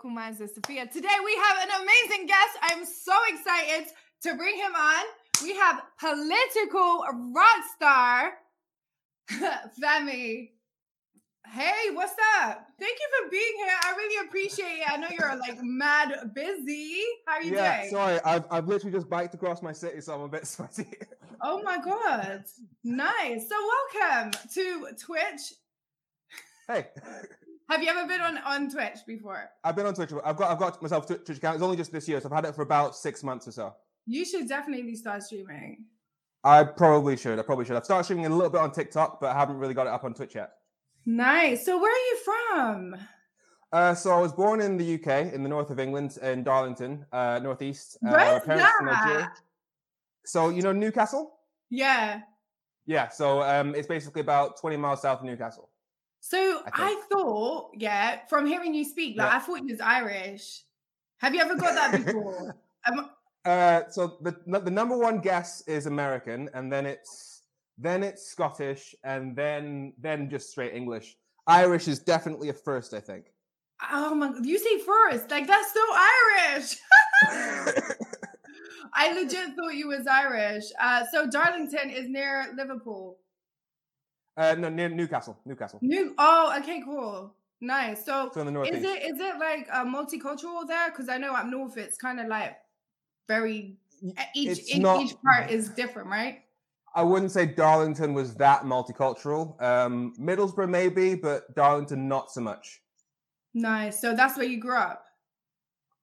Minds with Sophia. Today we have an amazing guest. I'm so excited to bring him on. We have political rock star Femi. Hey, what's up? Thank you for being here. I really appreciate it. I know you're like mad busy. How are you yeah, doing? sorry, I've, I've literally just biked across my city, so I'm a bit sweaty. Oh my god. Nice. So welcome to Twitch. hey, Have you ever been on, on Twitch before? I've been on Twitch. I've got I've got myself a Twitch account. It's only just this year, so I've had it for about six months or so. You should definitely start streaming. I probably should. I probably should. I've started streaming a little bit on TikTok, but I haven't really got it up on Twitch yet. Nice. So where are you from? Uh, so I was born in the UK, in the north of England, in Darlington, uh, northeast. Uh, Where's that? So you know Newcastle? Yeah. Yeah. So um, it's basically about 20 miles south of Newcastle. So I I, thought, yeah, from hearing you speak, like Yeah. I thought you was Irish. Have you ever got that before? um, Uh, so the the number one guess is American, and then it's then it's Scottish, and then then just straight English. Irish is definitely a first, I think. oh my, god, you say first, like that's so Irish. I legit thought you was Irish. Uh, so Darlington is near Liverpool. Uh, no, near Newcastle, Newcastle. New. Oh, okay, cool, nice. So So is it is it like uh, multicultural there? Because I know up north it's kind of like very each each, not- each part is different, right? I wouldn't say Darlington was that multicultural. Um, Middlesbrough maybe, but Darlington not so much. Nice. So that's where you grew up.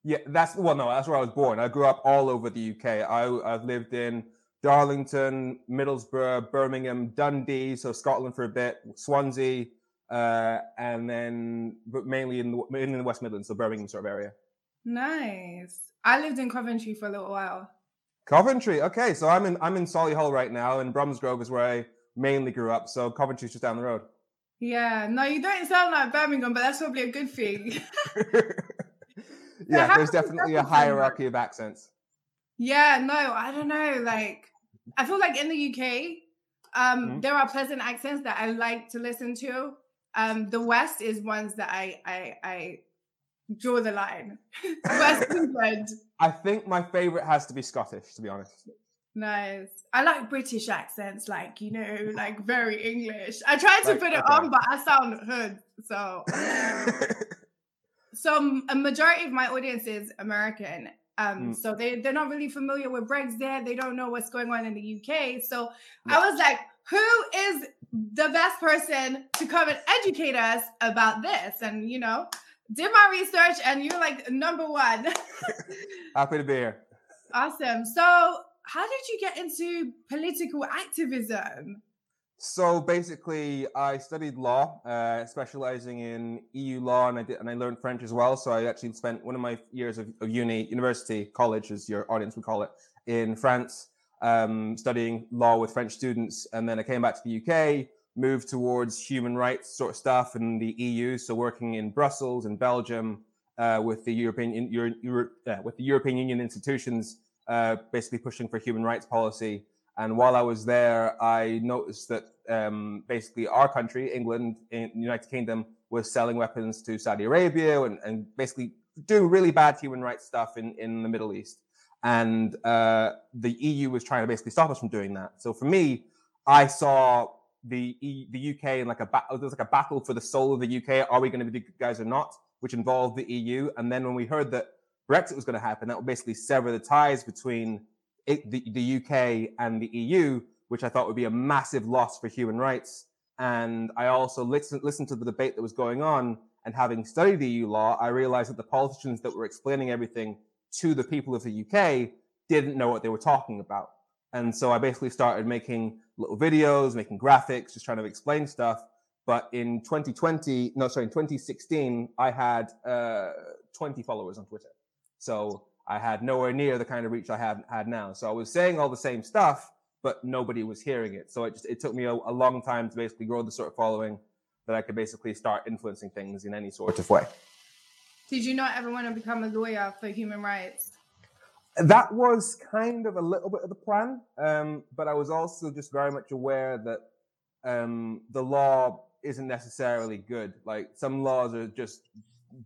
Yeah, that's well, no, that's where I was born. I grew up all over the UK. I, I've lived in Darlington, Middlesbrough, Birmingham, Dundee, so Scotland for a bit, Swansea, uh, and then but mainly in the mainly in the West Midlands, so Birmingham sort of area. Nice. I lived in Coventry for a little while. Coventry, okay, so I'm in I'm in Solihull right now, and Bromsgrove is where I mainly grew up. So Coventry's just down the road. Yeah. No, you don't sound like Birmingham, but that's probably a good thing. yeah, there's definitely a hierarchy of accents. yeah. No, I don't know. Like, I feel like in the UK, um, Mhm. there are pleasant accents that I like to listen to. Um, the West is ones that I I I draw the line. West England. I think my favorite has to be Scottish, to be honest. Nice. I like British accents, like you know, like very English. I tried to Like, put it okay. on, but I sound hood. So, so a majority of my audience is American. Um, Mm. so they they're not really familiar with Brexit. They don't know what's going on in the UK. So Yeah. I was like, who is the best person to come and educate us about this? And you know, did my research, and you're like number one. Happy to be here. awesome. So, how did you get into political activism? So basically, I studied law, uh, specializing in EU law, and I did, and I learned French as well. So I actually spent one of my years of, of uni, university, college, as your audience would call it, in France, um, studying law with French students. And then I came back to the UK, moved towards human rights sort of stuff in the EU. So working in Brussels and Belgium uh, with the European Euro, Euro, uh, with the European Union institutions, uh, basically pushing for human rights policy. And while I was there, I noticed that um, basically our country, England, in United Kingdom, was selling weapons to Saudi Arabia and, and basically doing really bad human rights stuff in, in the Middle East. And uh, the EU was trying to basically stop us from doing that. So for me, I saw the e, the UK in like a battle. There's like a battle for the soul of the UK. Are we going to be the good guys or not? Which involved the EU. And then when we heard that Brexit was going to happen, that would basically sever the ties between it, the, the UK and the EU, which I thought would be a massive loss for human rights. And I also listened, listened to the debate that was going on. And having studied EU law, I realized that the politicians that were explaining everything to the people of the UK didn't know what they were talking about. And so I basically started making little videos, making graphics, just trying to explain stuff. But in 2020, no, sorry, in 2016, I had uh, 20 followers on Twitter. So I had nowhere near the kind of reach I had had now. So I was saying all the same stuff, but nobody was hearing it. So it just it took me a, a long time to basically grow the sort of following that I could basically start influencing things in any sort of way. Did you not ever want to become a lawyer for human rights? That was kind of a little bit of the plan, um, but I was also just very much aware that um, the law isn't necessarily good. Like some laws are just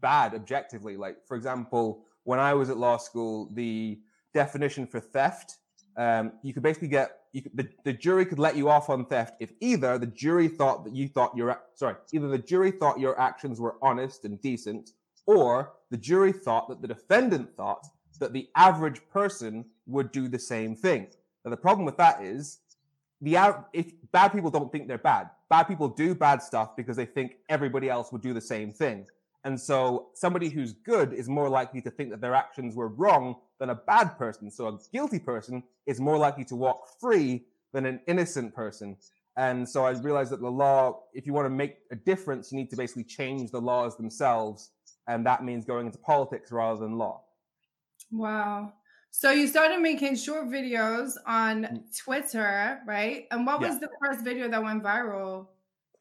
bad objectively. Like, for example, when I was at law school, the definition for theft, um, you could basically get you could, the, the jury could let you off on theft if either the jury thought that you thought your sorry either the jury thought your actions were honest and decent, or the jury thought that the defendant thought that the average person would do the same thing. Now the problem with that is the if bad people don't think they're bad. Bad people do bad stuff because they think everybody else would do the same thing. And so somebody who's good is more likely to think that their actions were wrong than a bad person. So a guilty person is more likely to walk free than an innocent person. And so I realized that the law, if you want to make a difference, you need to basically change the laws themselves. And that means going into politics rather than law. Wow. So you started making short videos on mm. Twitter, right? And what was the first video that went viral?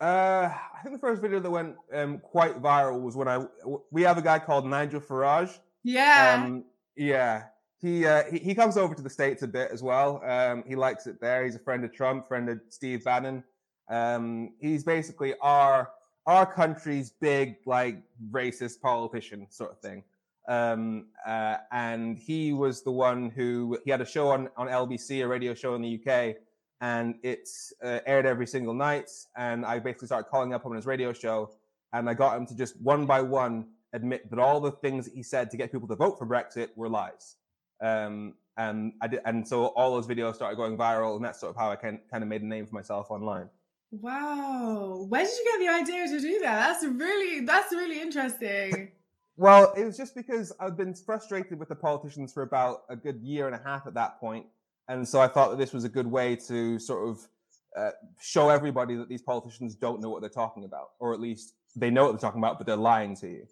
Uh, I think the first video that went um, quite viral was when I we have a guy called Nigel Farage. Yeah. Um, yeah. He, uh, he he comes over to the states a bit as well. Um, he likes it there. He's a friend of Trump, friend of Steve Bannon. Um, he's basically our our country's big like racist politician sort of thing. Um, uh, and he was the one who he had a show on on LBC, a radio show in the UK, and it's uh, aired every single night. And I basically started calling up on his radio show, and I got him to just one by one admit that all the things he said to get people to vote for Brexit were lies. Um, and I did, and so all those videos started going viral, and that's sort of how I kind kind of made a name for myself online. Wow, where did you get the idea to do that? That's really that's really interesting. well, it was just because I've been frustrated with the politicians for about a good year and a half at that point, and so I thought that this was a good way to sort of uh, show everybody that these politicians don't know what they're talking about, or at least they know what they're talking about, but they're lying to you.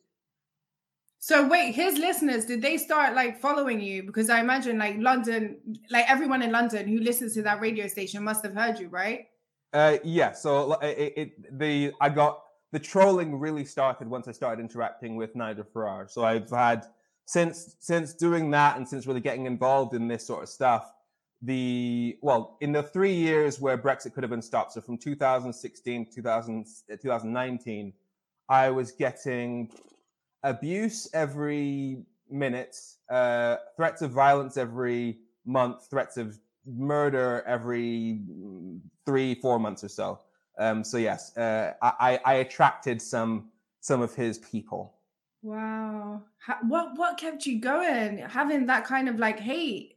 So wait, his listeners, did they start like following you? Because I imagine like London, like everyone in London who listens to that radio station must have heard you, right? Uh, yeah. So it, it, the I got the trolling really started once I started interacting with Nigel Farage. So I've had since since doing that and since really getting involved in this sort of stuff, the well in the three years where brexit could have been stopped so from 2016 2000, 2019 i was getting abuse every minute uh, threats of violence every month threats of murder every three four months or so. Um, so yes uh, I, I attracted some some of his people. Wow. What what kept you going? Having that kind of like hate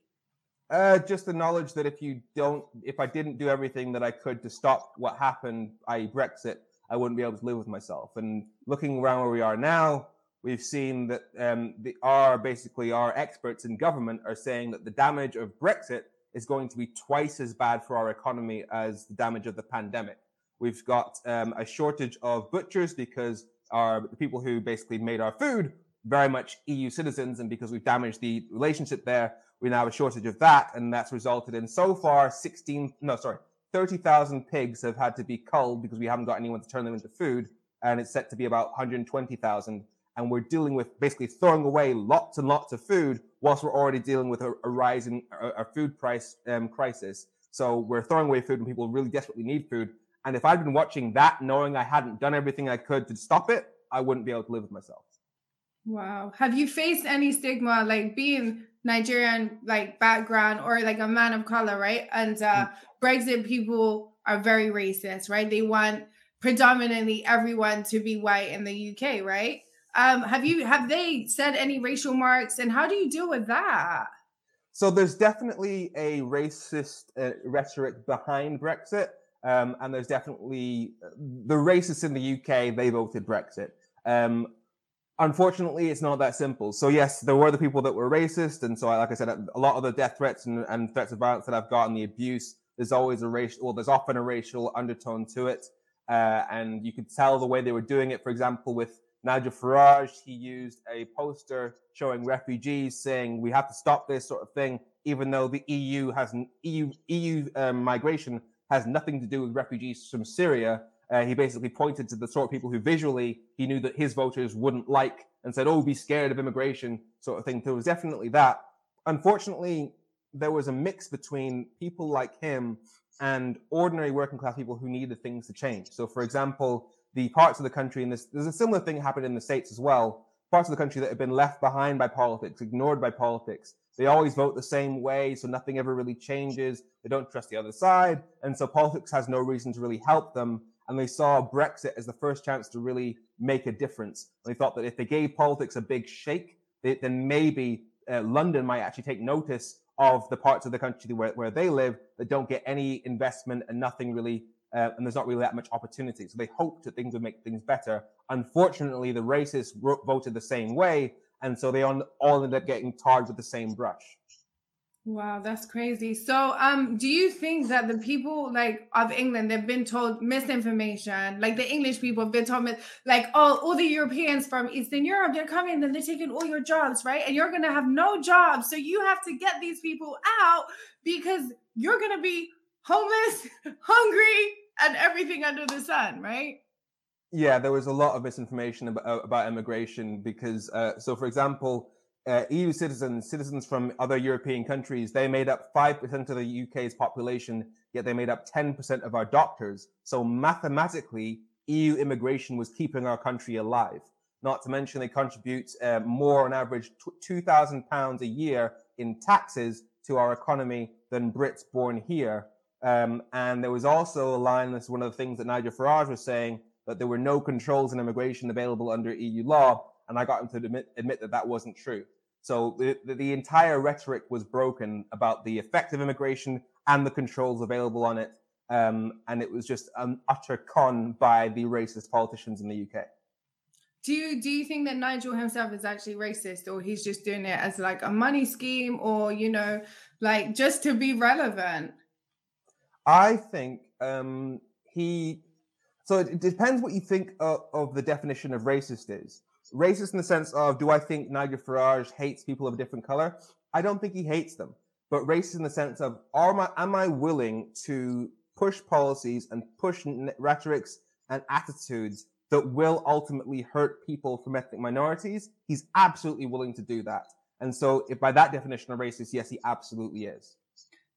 uh, just the knowledge that if you don't, if I didn't do everything that I could to stop what happened, i.e., Brexit, I wouldn't be able to live with myself. And looking around where we are now, we've seen that um, the, our basically our experts in government are saying that the damage of Brexit is going to be twice as bad for our economy as the damage of the pandemic. We've got um, a shortage of butchers because our the people who basically made our food very much EU citizens, and because we've damaged the relationship there, we now have a shortage of that, and that's resulted in so far 16, no, sorry, 30,000 pigs have had to be culled because we haven't got anyone to turn them into food, and it's set to be about 120,000. And we're dealing with basically throwing away lots and lots of food whilst we're already dealing with a, a a, a food price um, crisis. So we're throwing away food when people really desperately need food. And if I'd been watching that, knowing I hadn't done everything I could to stop it, I wouldn't be able to live with myself. Wow. Have you faced any stigma like being Nigerian like background or like a man of color, right? And uh, mm. Brexit people are very racist, right? They want predominantly everyone to be white in the UK, right? Um, have you have they said any racial marks, and how do you deal with that? So there's definitely a racist uh, rhetoric behind Brexit, um, and there's definitely uh, the racists in the UK. They voted Brexit. Um, unfortunately, it's not that simple. So yes, there were the people that were racist, and so like I said, a lot of the death threats and, and threats of violence that I've gotten, the abuse, there's always a racial, well, there's often a racial undertone to it, uh, and you could tell the way they were doing it. For example, with Nigel Farage, he used a poster showing refugees saying we have to stop this sort of thing, even though the EU has EU EU um, migration has nothing to do with refugees from Syria uh, he basically pointed to the sort of people who visually he knew that his voters wouldn't like and said, oh, be scared of immigration, sort of thing. There was definitely that. Unfortunately, there was a mix between people like him and ordinary working class people who needed things to change. So, for example, the parts of the country, and this, there's a similar thing happened in the States as well, parts of the country that have been left behind by politics, ignored by politics. They always vote the same way, so nothing ever really changes. They don't trust the other side, and so politics has no reason to really help them. And they saw Brexit as the first chance to really make a difference. And they thought that if they gave politics a big shake, they, then maybe uh, London might actually take notice of the parts of the country where, where they live that don't get any investment and nothing really, uh, and there's not really that much opportunity. So they hoped that things would make things better. Unfortunately, the racists voted the same way, and so they all ended up getting tarred with the same brush. Wow, that's crazy. So, um, do you think that the people like of England they've been told misinformation? Like the English people have been told like, oh, all the Europeans from Eastern Europe they're coming and they're taking all your jobs, right? And you're gonna have no jobs, so you have to get these people out because you're gonna be homeless, hungry, and everything under the sun, right? Yeah, there was a lot of misinformation about, about immigration because, uh, so for example uh, EU citizens, citizens from other European countries, they made up 5% of the UK's population, yet they made up 10% of our doctors. So mathematically, EU immigration was keeping our country alive. Not to mention they contribute uh, more on average £2,000 a year in taxes to our economy than Brits born here. Um, and there was also a line, that's one of the things that Nigel Farage was saying, that there were no controls in immigration available under EU law and I got him to admit, admit that that wasn't true. So the, the, the entire rhetoric was broken about the effect of immigration and the controls available on it. Um, and it was just an utter con by the racist politicians in the UK. Do you do you think that Nigel himself is actually racist, or he's just doing it as like a money scheme, or you know, like just to be relevant? I think um, he. So it, depends what you think of, of the definition of racist is racist in the sense of do I think Nigel Farage hates people of a different color? I don't think he hates them, but racist in the sense of are my, am I willing to push policies and push rhetorics and attitudes that will ultimately hurt people from ethnic minorities? He's absolutely willing to do that. And so, if by that definition of racist, yes, he absolutely is.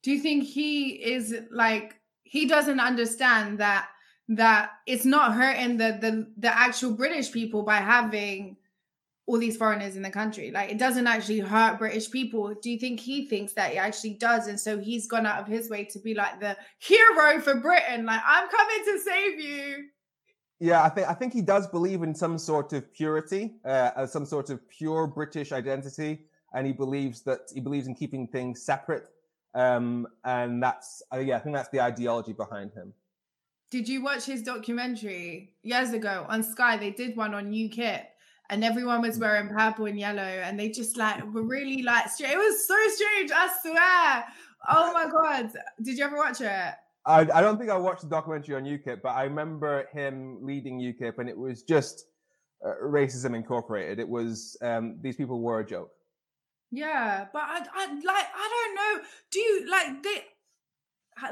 Do you think he is like he doesn't understand that that it's not hurting the the the actual British people by having all these foreigners in the country. Like it doesn't actually hurt British people. Do you think he thinks that it actually does? And so he's gone out of his way to be like the hero for Britain. Like I'm coming to save you. Yeah, I think I think he does believe in some sort of purity, uh, some sort of pure British identity, and he believes that he believes in keeping things separate. Um, and that's uh, yeah, I think that's the ideology behind him. Did you watch his documentary years ago on Sky? They did one on UKIP and everyone was wearing purple and yellow and they just like were really like it was so strange, I swear. Oh my god. Did you ever watch it? I, I don't think I watched the documentary on UKIP, but I remember him leading UKIP and it was just uh, racism incorporated. It was um, these people were a joke. Yeah, but I, I like I don't know. Do you like they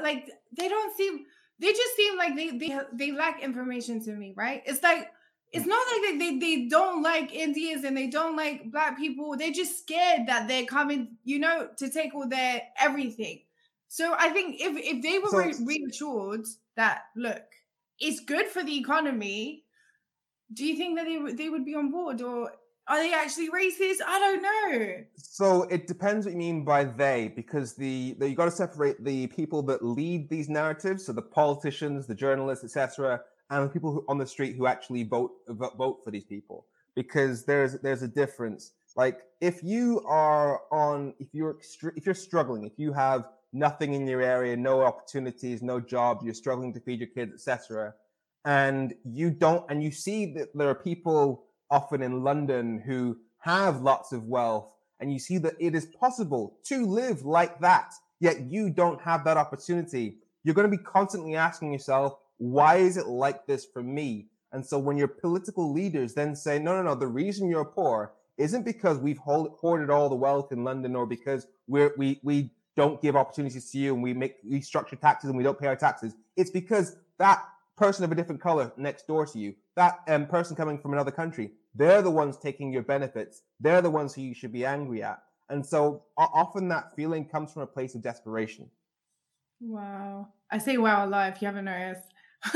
like they don't seem they just seem like they they they lack information to me, right? It's like it's not like they, they they don't like Indians and they don't like black people. They're just scared that they're coming, you know, to take all their everything. So I think if if they were so, reassured that look, it's good for the economy, do you think that they they would be on board or are they actually racist? I don't know. So it depends what you mean by they, because the, the you got to separate the people that lead these narratives, so the politicians, the journalists, etc., and the people who, on the street who actually vote vote for these people, because there's there's a difference. Like if you are on, if you're if you're struggling, if you have nothing in your area, no opportunities, no job, you're struggling to feed your kids, etc., and you don't, and you see that there are people often in London who have lots of wealth, and you see that it is possible to live like that, yet you don't have that opportunity. You're going to be constantly asking yourself, why is it like this for me? And so when your political leaders then say, no, no, no, the reason you're poor isn't because we've hoarded all the wealth in London or because we're, we, we don't give opportunities to you and we make, we structure taxes and we don't pay our taxes. It's because that person of a different color next door to you, that um, person coming from another country, they're the ones taking your benefits. They're the ones who you should be angry at. And so often that feeling comes from a place of desperation. Wow. I say wow a lot if you haven't noticed.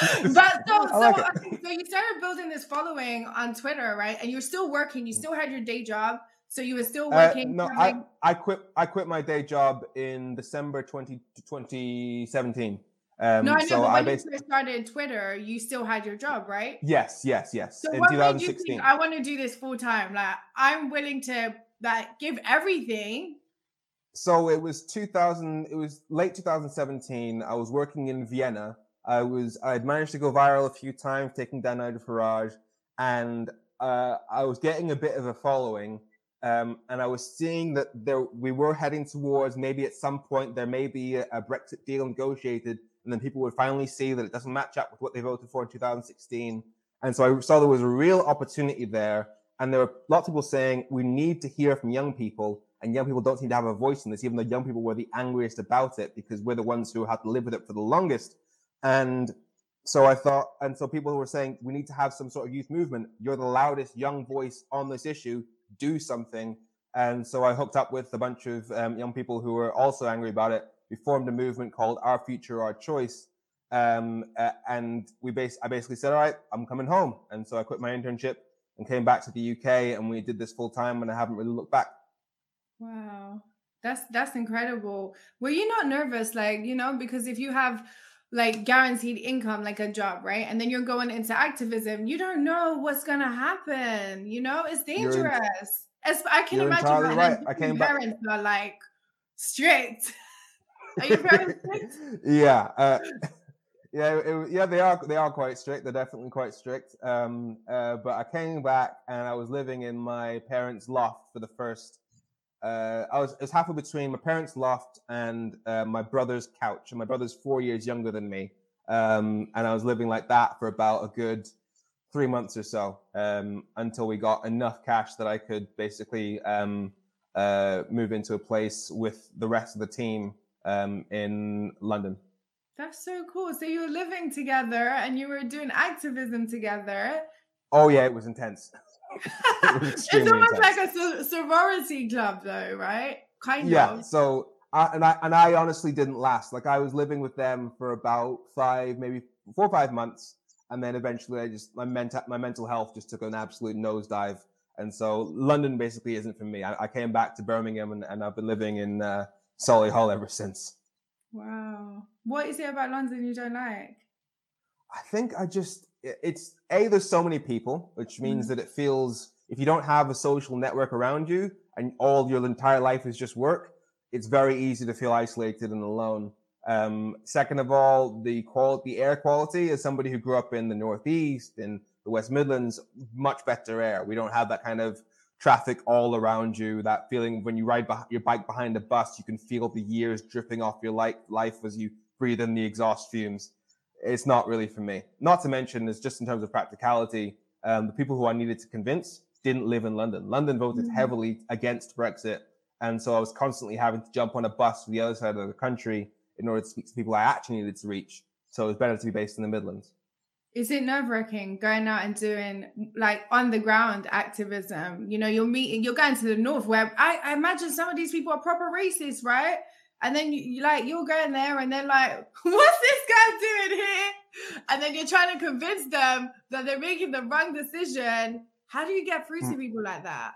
but so, so, like so you started building this following on Twitter, right? And you're still working. You still had your day job. So you were still uh, working? Uh, no, I, I quit. I quit my day job in December 20, 2017. Um, no, I know. So but when I you started Twitter, you still had your job, right? Yes, yes, yes. So in what 2016. made you think I want to do this full time? Like I'm willing to like give everything. So it was 2000. It was late 2017. I was working in Vienna. I was. I had managed to go viral a few times, taking down Nigel Farage, and uh, I was getting a bit of a following um, and I was seeing that there we were heading towards maybe at some point there may be a, a, Brexit deal negotiated, and then people would finally see that it doesn't match up with what they voted for in 2016. And so I saw there was a real opportunity there, and there were lots of people saying we need to hear from young people, and young people don't seem to have a voice in this, even though young people were the angriest about it because we're the ones who had to live with it for the longest. And so I thought, and so people were saying we need to have some sort of youth movement. You're the loudest young voice on this issue do something. And so I hooked up with a bunch of um, young people who were also angry about it. We formed a movement called Our Future, Our Choice. Um, uh, and we base, I basically said, all right, I'm coming home. And so I quit my internship and came back to the UK and we did this full time and I haven't really looked back. Wow. That's that's incredible. Were you not nervous like, you know, because if you have like guaranteed income like a job right and then you're going into activism you don't know what's gonna happen you know it's dangerous As, i can imagine right. I came parents back. are like strict strict yeah uh, yeah it, yeah they are they are quite strict they're definitely quite strict um, uh, but i came back and i was living in my parents loft for the first uh, I was, it was halfway between my parents' loft and uh, my brother's couch. And my brother's four years younger than me. Um, and I was living like that for about a good three months or so um, until we got enough cash that I could basically um, uh, move into a place with the rest of the team um, in London. That's so cool. So you were living together and you were doing activism together. Oh, yeah, it was intense. it's almost intense. like a sorority club, though, right? Kind yeah, of. Yeah. So, I, and I and I honestly didn't last. Like I was living with them for about five, maybe four or five months, and then eventually, I just my mental my mental health just took an absolute nosedive. And so, London basically isn't for me. I, I came back to Birmingham, and, and I've been living in uh, Solihull ever since. Wow. What is it about London you don't like? I think I just it's a there's so many people, which means mm-hmm. that it feels if you don't have a social network around you and all your entire life is just work, it's very easy to feel isolated and alone. Um, second of all, the quality, the air quality, as somebody who grew up in the Northeast, in the West Midlands, much better air. We don't have that kind of traffic all around you. That feeling when you ride your bike behind a bus, you can feel the years dripping off your life, life as you breathe in the exhaust fumes it's not really for me. Not to mention, it's just in terms of practicality, um, the people who I needed to convince didn't live in London. London voted mm-hmm. heavily against Brexit. And so I was constantly having to jump on a bus to the other side of the country in order to speak to people I actually needed to reach. So it was better to be based in the Midlands. Is it nerve wracking going out and doing like on the ground activism? You know, you're meeting, you're going to the north where I, I imagine some of these people are proper racist, right? And then you, you like you're going there, and they're like, "What's this guy doing here?" And then you're trying to convince them that they're making the wrong decision. How do you get through to hmm. people like that?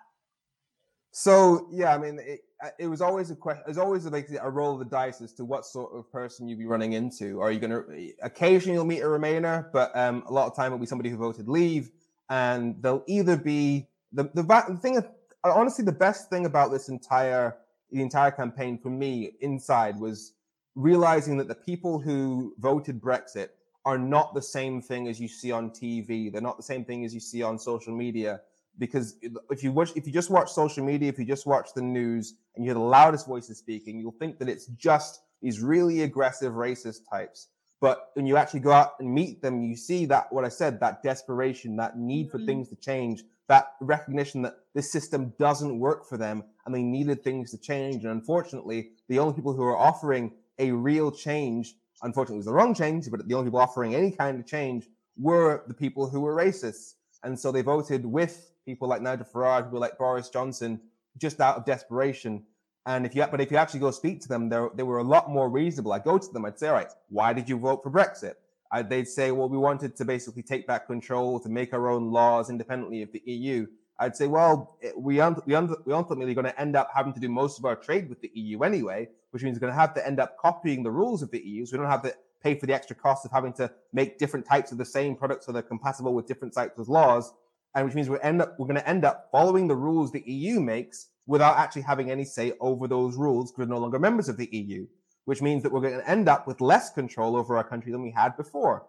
So yeah, I mean, it, it was always a question. It's always like a roll of the dice as to what sort of person you'd be running into. Are you going to occasionally you'll meet a Remainer, but um, a lot of time it'll be somebody who voted Leave, and they'll either be the the, the thing. Honestly, the best thing about this entire the entire campaign for me inside was realizing that the people who voted Brexit are not the same thing as you see on TV. They're not the same thing as you see on social media. Because if you watch, if you just watch social media, if you just watch the news and you hear the loudest voices speaking, you'll think that it's just these really aggressive racist types. But when you actually go out and meet them, you see that what I said, that desperation, that need for mm-hmm. things to change, that recognition that this system doesn't work for them and they needed things to change. And unfortunately, the only people who are offering a real change, unfortunately, was the wrong change, but the only people offering any kind of change were the people who were racists. And so they voted with people like Nigel Farage, people like Boris Johnson, just out of desperation. And if you, but if you actually go speak to them, they were a lot more reasonable. I go to them, I'd say, all right, why did you vote for Brexit? I, they'd say, well, we wanted to basically take back control to make our own laws independently of the EU. I'd say, well, eh, we un- we, we ultimately going to end up having to do most of our trade with the EU anyway, which means we're going to have to end up copying the rules of the EU. So we don't have to pay for the extra cost of having to make different types of the same products so they're compatible with different types of laws. And which means we end up we're going to end up following the rules the EU makes without actually having any say over those rules because we're no longer members of the EU. Which means that we're going to end up with less control over our country than we had before.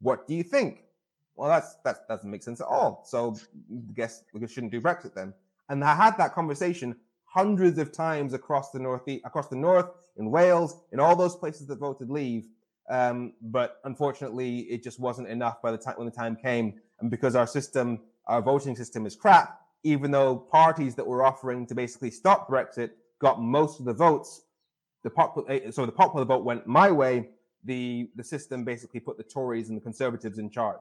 What do you think? Well, that's that doesn't make sense at all. So I guess we shouldn't do Brexit then. And I had that conversation hundreds of times across the north, across the north, in Wales, in all those places that voted leave. Um, but unfortunately, it just wasn't enough by the time when the time came. And because our system, our voting system is crap, even though parties that were offering to basically stop Brexit got most of the votes, the popular eh, so the popular vote went my way. The the system basically put the Tories and the Conservatives in charge.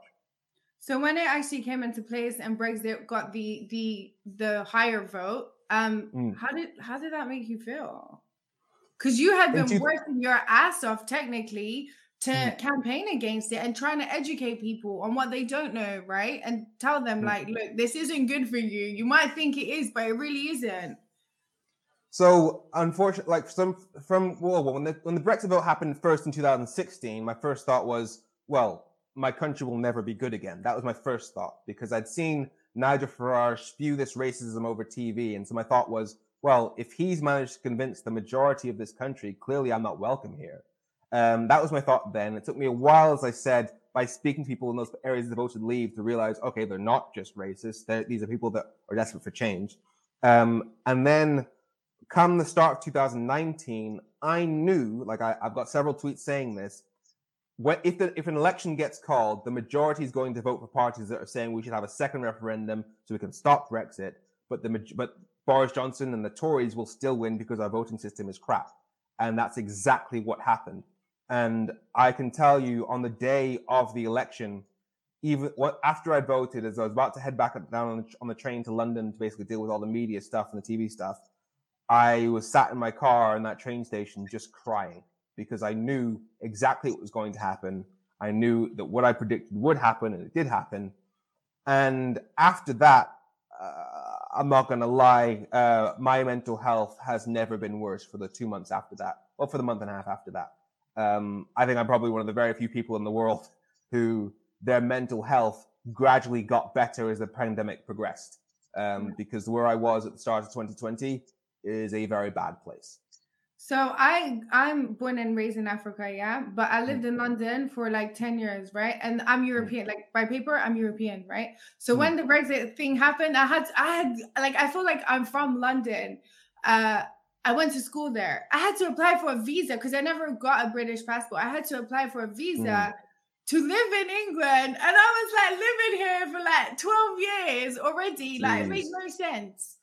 So when it actually came into place and Brexit got the the the higher vote, um, mm. how did how did that make you feel? Because you had been working your ass off technically to mm. campaign against it and trying to educate people on what they don't know, right? And tell them mm. like, look, this isn't good for you. You might think it is, but it really isn't. So unfortunately, like some from well, when the when the Brexit vote happened first in 2016, my first thought was, well, my country will never be good again. That was my first thought because I'd seen Nigel Farage spew this racism over TV. And so my thought was, well, if he's managed to convince the majority of this country, clearly I'm not welcome here. Um, that was my thought then. It took me a while, as I said, by speaking to people in those areas that voted leave to realize, okay, they're not just racist. They're, these are people that are desperate for change. Um, and then come the start of 2019, I knew, like I, I've got several tweets saying this, if the, if an election gets called, the majority is going to vote for parties that are saying we should have a second referendum so we can stop Brexit. But the but Boris Johnson and the Tories will still win because our voting system is crap, and that's exactly what happened. And I can tell you, on the day of the election, even what after I voted, as I was about to head back down on the, on the train to London to basically deal with all the media stuff and the TV stuff, I was sat in my car in that train station just crying because I knew exactly what was going to happen. I knew that what I predicted would happen and it did happen. And after that, uh, I'm not going to lie, uh, my mental health has never been worse for the two months after that, or for the month and a half after that. Um, I think I'm probably one of the very few people in the world who their mental health gradually got better as the pandemic progressed. Um, because where I was at the start of 2020 is a very bad place. So I I'm born and raised in Africa, yeah, but I lived in mm. London for like 10 years, right? And I'm mm. European, like by paper I'm European, right? So when the Brexit thing happened, I had I had like I feel like I'm from London. Uh I went to school there. I had to apply for a visa because I never got a British passport. I had to apply for a visa mm. to live in England. And I was like living here for like 12 years already. Like it made no sense.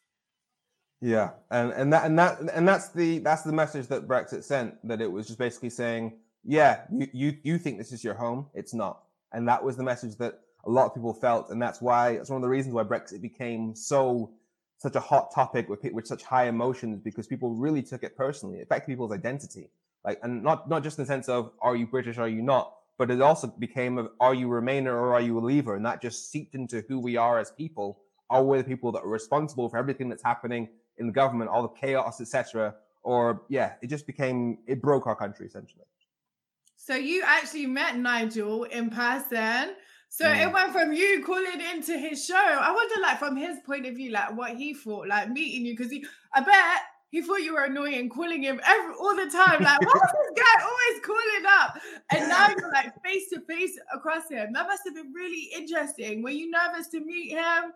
Yeah, and and that and that and that's the that's the message that Brexit sent. That it was just basically saying, yeah, you you you think this is your home, it's not, and that was the message that a lot of people felt, and that's why it's one of the reasons why Brexit became so such a hot topic with with such high emotions because people really took it personally. It affected people's identity, like, and not not just in the sense of are you British, are you not, but it also became of are you a Remainer or are you a Leaver, and that just seeped into who we are as people. Are we the people that are responsible for everything that's happening in the government, all the chaos, etc. Or yeah, it just became it broke our country essentially. So you actually met Nigel in person. So mm. it went from you calling into his show. I wonder, like, from his point of view, like what he thought, like meeting you, because he, I bet he thought you were annoying, calling him every all the time. Like, why what's this guy always calling up? And now you're like face to face across him. That must have been really interesting. Were you nervous to meet him?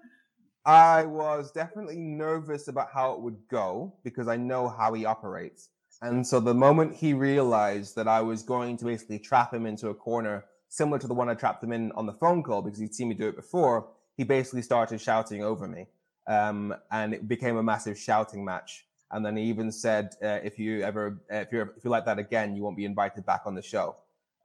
I was definitely nervous about how it would go because I know how he operates. And so the moment he realized that I was going to basically trap him into a corner similar to the one I trapped him in on the phone call because he'd seen me do it before, he basically started shouting over me. Um, and it became a massive shouting match. And then he even said, uh, "If you ever, uh, if you if you like that again, you won't be invited back on the show."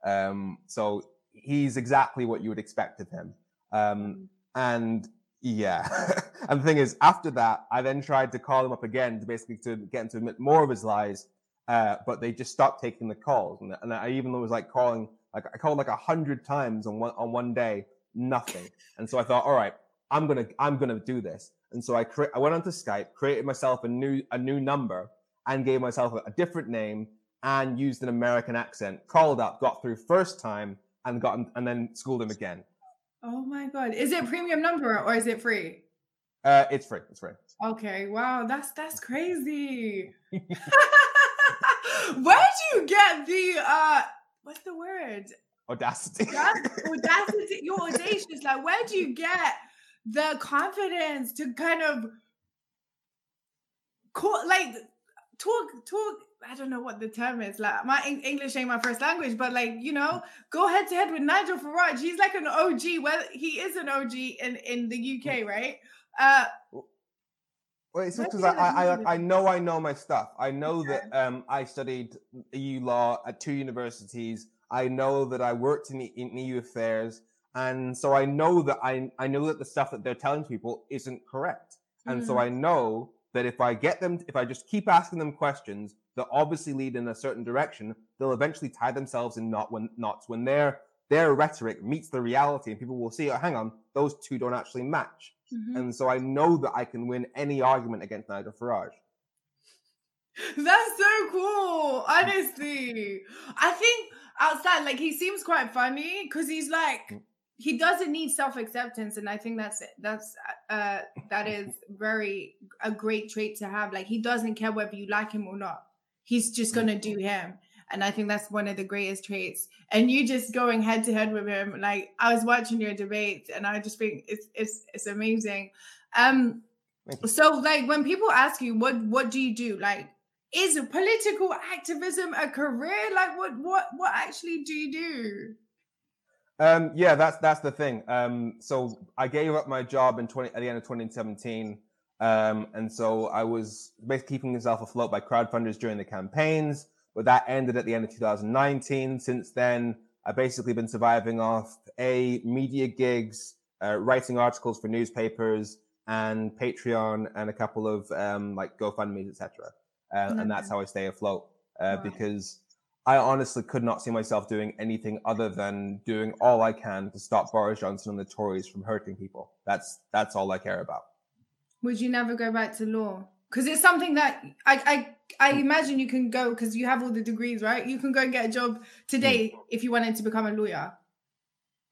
Um, so he's exactly what you would expect of him. Um, and yeah. and the thing is, after that, I then tried to call him up again to basically to get him to admit more of his lies. Uh, but they just stopped taking the calls. And, and I even was like calling Like I called like a hundred times on one on one day, nothing. And so I thought, all right, I'm gonna I'm gonna do this. And so I cre- I went onto Skype, created myself a new a new number, and gave myself a, a different name and used an American accent. Called up, got through first time, and got and then schooled him again. Oh my god! Is it premium number or is it free? Uh, it's free. It's free. Okay. Wow. That's that's crazy. Where do you get the uh? What's the word? Audacity. audacity. You're audacious. Like, where do you get the confidence to kind of call, like, talk, talk? I don't know what the term is. Like, my English ain't my first language, but like, you know, go head to head with Nigel Farage. He's like an OG. Well, he is an OG in in the UK, right? Uh, well, it's because I, I, I, I know I know my stuff. I know that um, I studied EU law at two universities. I know that I worked in, in EU affairs, and so I know that I I know that the stuff that they're telling people isn't correct. And mm. so I know that if I get them, if I just keep asking them questions that obviously lead in a certain direction, they'll eventually tie themselves in knot when knots when their their rhetoric meets the reality, and people will see, oh, hang on, those two don't actually match. Mm-hmm. And so I know that I can win any argument against Nigel Farage. That's so cool. Honestly, I think outside, like he seems quite funny because he's like mm. he doesn't need self acceptance, and I think that's that's uh that is very a great trait to have. Like he doesn't care whether you like him or not. He's just mm. gonna do him. And I think that's one of the greatest traits. And you just going head to head with him, like I was watching your debate, and I just think it's it's it's amazing. Um, so like when people ask you what what do you do, like is political activism a career? Like what what what actually do you do? Um, yeah, that's that's the thing. Um, so I gave up my job in 20 at the end of 2017. Um, and so I was basically keeping myself afloat by crowdfunders during the campaigns but that ended at the end of 2019. Since then, I've basically been surviving off a media gigs, uh, writing articles for newspapers, and Patreon, and a couple of um, like GoFundmes, etc. Uh. And that's how I stay afloat uh, wow. because I honestly could not see myself doing anything other than doing all I can to stop Boris Johnson and the Tories from hurting people. That's that's all I care about. Would you never go back to law? because it's something that I I I imagine you can go because you have all the degrees, right? You can go and get a job today mm. if you wanted to become a lawyer,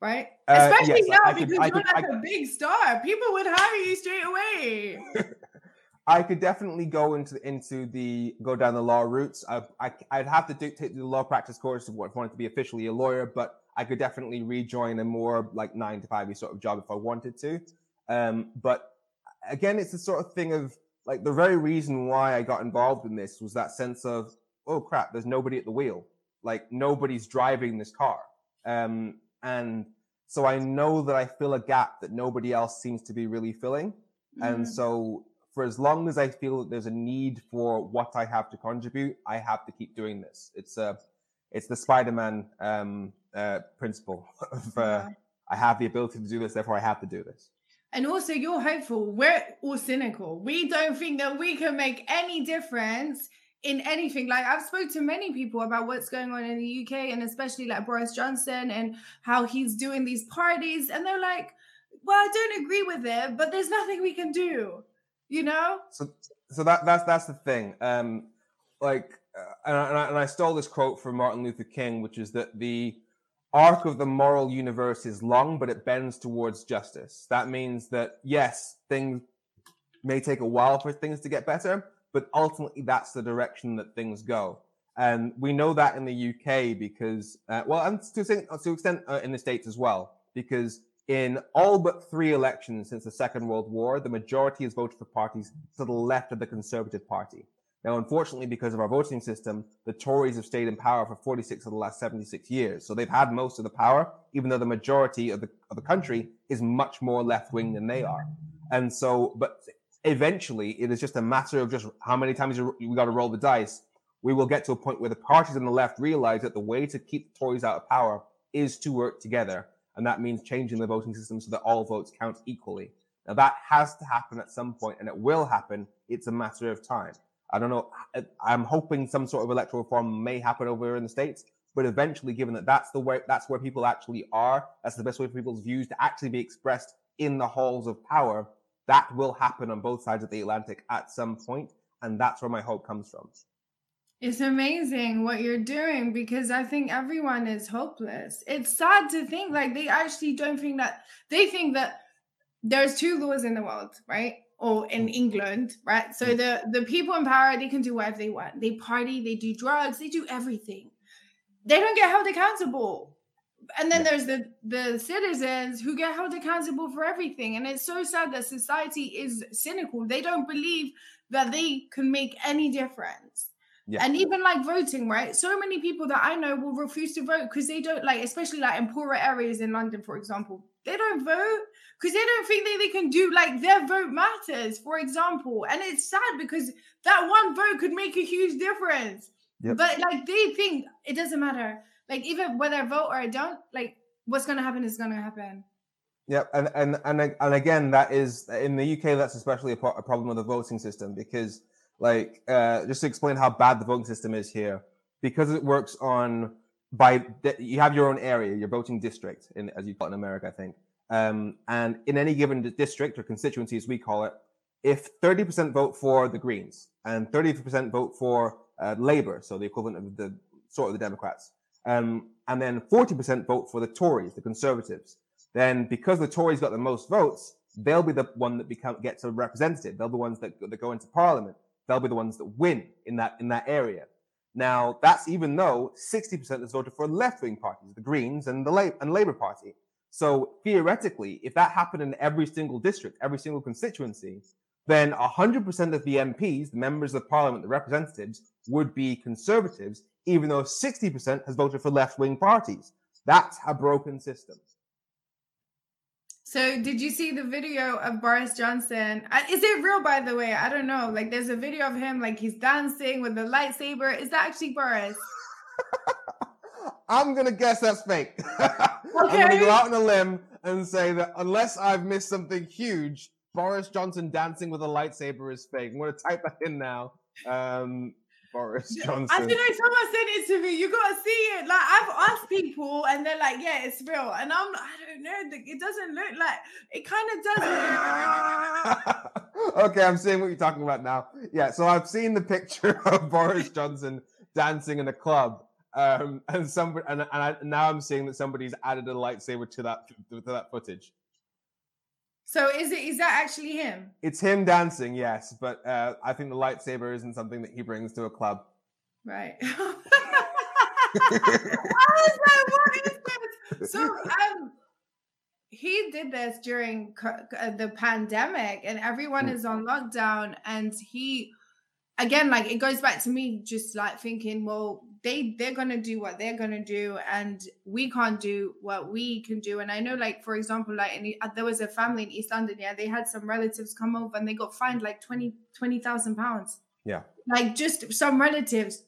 right? Uh, Especially yes, now because you're could, like a big star, people would hire you straight away. I could definitely go into into the go down the law routes. I, I would have to do, take the law practice course if I wanted to be officially a lawyer, but I could definitely rejoin a more like nine to five sort of job if I wanted to. Um, but again, it's the sort of thing of like the very reason why I got involved in this was that sense of, oh crap, there's nobody at the wheel. Like nobody's driving this car. Um, and so I know that I fill a gap that nobody else seems to be really filling. Mm-hmm. And so for as long as I feel that there's a need for what I have to contribute, I have to keep doing this. It's a, uh, it's the Spider-Man um, uh, principle of uh, yeah. I have the ability to do this, therefore I have to do this. And also, you're hopeful. We're all cynical. We don't think that we can make any difference in anything. Like I've spoke to many people about what's going on in the UK, and especially like Boris Johnson and how he's doing these parties, and they're like, "Well, I don't agree with it, but there's nothing we can do." You know. So, so that that's that's the thing. Um, like, uh, and, I, and I stole this quote from Martin Luther King, which is that the arc of the moral universe is long, but it bends towards justice. That means that yes, things may take a while for things to get better, but ultimately that's the direction that things go. And we know that in the UK because, uh, well, and to, to extent uh, in the States as well, because in all but three elections since the Second World War, the majority has voted for parties to the left of the Conservative Party. Now, unfortunately, because of our voting system, the Tories have stayed in power for 46 of the last 76 years. So they've had most of the power, even though the majority of the, of the country is much more left wing than they are. And so, but eventually, it is just a matter of just how many times we got to roll the dice. We will get to a point where the parties on the left realize that the way to keep the Tories out of power is to work together. And that means changing the voting system so that all votes count equally. Now, that has to happen at some point, and it will happen. It's a matter of time. I don't know. I'm hoping some sort of electoral reform may happen over in the States, But eventually, given that that's the way, that's where people actually are, that's the best way for people's views to actually be expressed in the halls of power. That will happen on both sides of the Atlantic at some point, and that's where my hope comes from. It's amazing what you're doing because I think everyone is hopeless. It's sad to think like they actually don't think that they think that there's two laws in the world, right? Or in mm. England, right? So mm. the the people in power they can do whatever they want. They party, they do drugs, they do everything. They don't get held accountable. And then there's the the citizens who get held accountable for everything. And it's so sad that society is cynical. They don't believe that they can make any difference. Yeah. And even like voting, right? So many people that I know will refuse to vote because they don't like, especially like in poorer areas in London, for example, they don't vote because they don't think that they can do like their vote matters, for example. And it's sad because that one vote could make a huge difference. Yep. But like they think it doesn't matter. Like even whether I vote or I don't, like what's gonna happen is gonna happen. Yep, and and and and again, that is in the UK. That's especially a, a problem with the voting system because like uh, just to explain how bad the voting system is here because it works on by you have your own area your voting district in as you call it in america i think um, and in any given district or constituency as we call it if 30% vote for the greens and 30% vote for uh, labor so the equivalent of the sort of the democrats um, and then 40% vote for the tories the conservatives then because the tories got the most votes they'll be the one that become gets a representative they'll be the ones that, that go into parliament they'll be the ones that win in that in that area. Now, that's even though 60% has voted for left-wing parties, the Greens and the La- and Labour Party. So theoretically, if that happened in every single district, every single constituency, then 100% of the MPs, the members of parliament, the representatives, would be conservatives, even though 60% has voted for left-wing parties. That's a broken system. So, did you see the video of Boris Johnson? Is it real, by the way? I don't know. Like, there's a video of him, like he's dancing with the lightsaber. Is that actually Boris? I'm gonna guess that's fake. Okay. I'm gonna go out on a limb and say that unless I've missed something huge, Boris Johnson dancing with a lightsaber is fake. I'm gonna type that in now. Um, Boris Johnson. I don't know. Someone sent it to me. You gotta see it. Like I've asked people, and they're like, "Yeah, it's real." And I'm, I don't know. It doesn't look like. It kind of doesn't. okay, I'm seeing what you're talking about now. Yeah, so I've seen the picture of Boris Johnson dancing in a club, um, and somebody, and, and I, now I'm seeing that somebody's added a lightsaber to that to that footage. So is it is that actually him? It's him dancing, yes, but uh, I think the lightsaber isn't something that he brings to a club. Right. Like, what is this? So um, he did this during the pandemic, and everyone mm. is on lockdown, and he again like it goes back to me just like thinking well they they're gonna do what they're gonna do and we can't do what we can do. And i know like for example like in, uh, there was a family in east london yeah they had some relatives come over and they got fined like 20 20000 pounds. Yeah. Like just some relatives.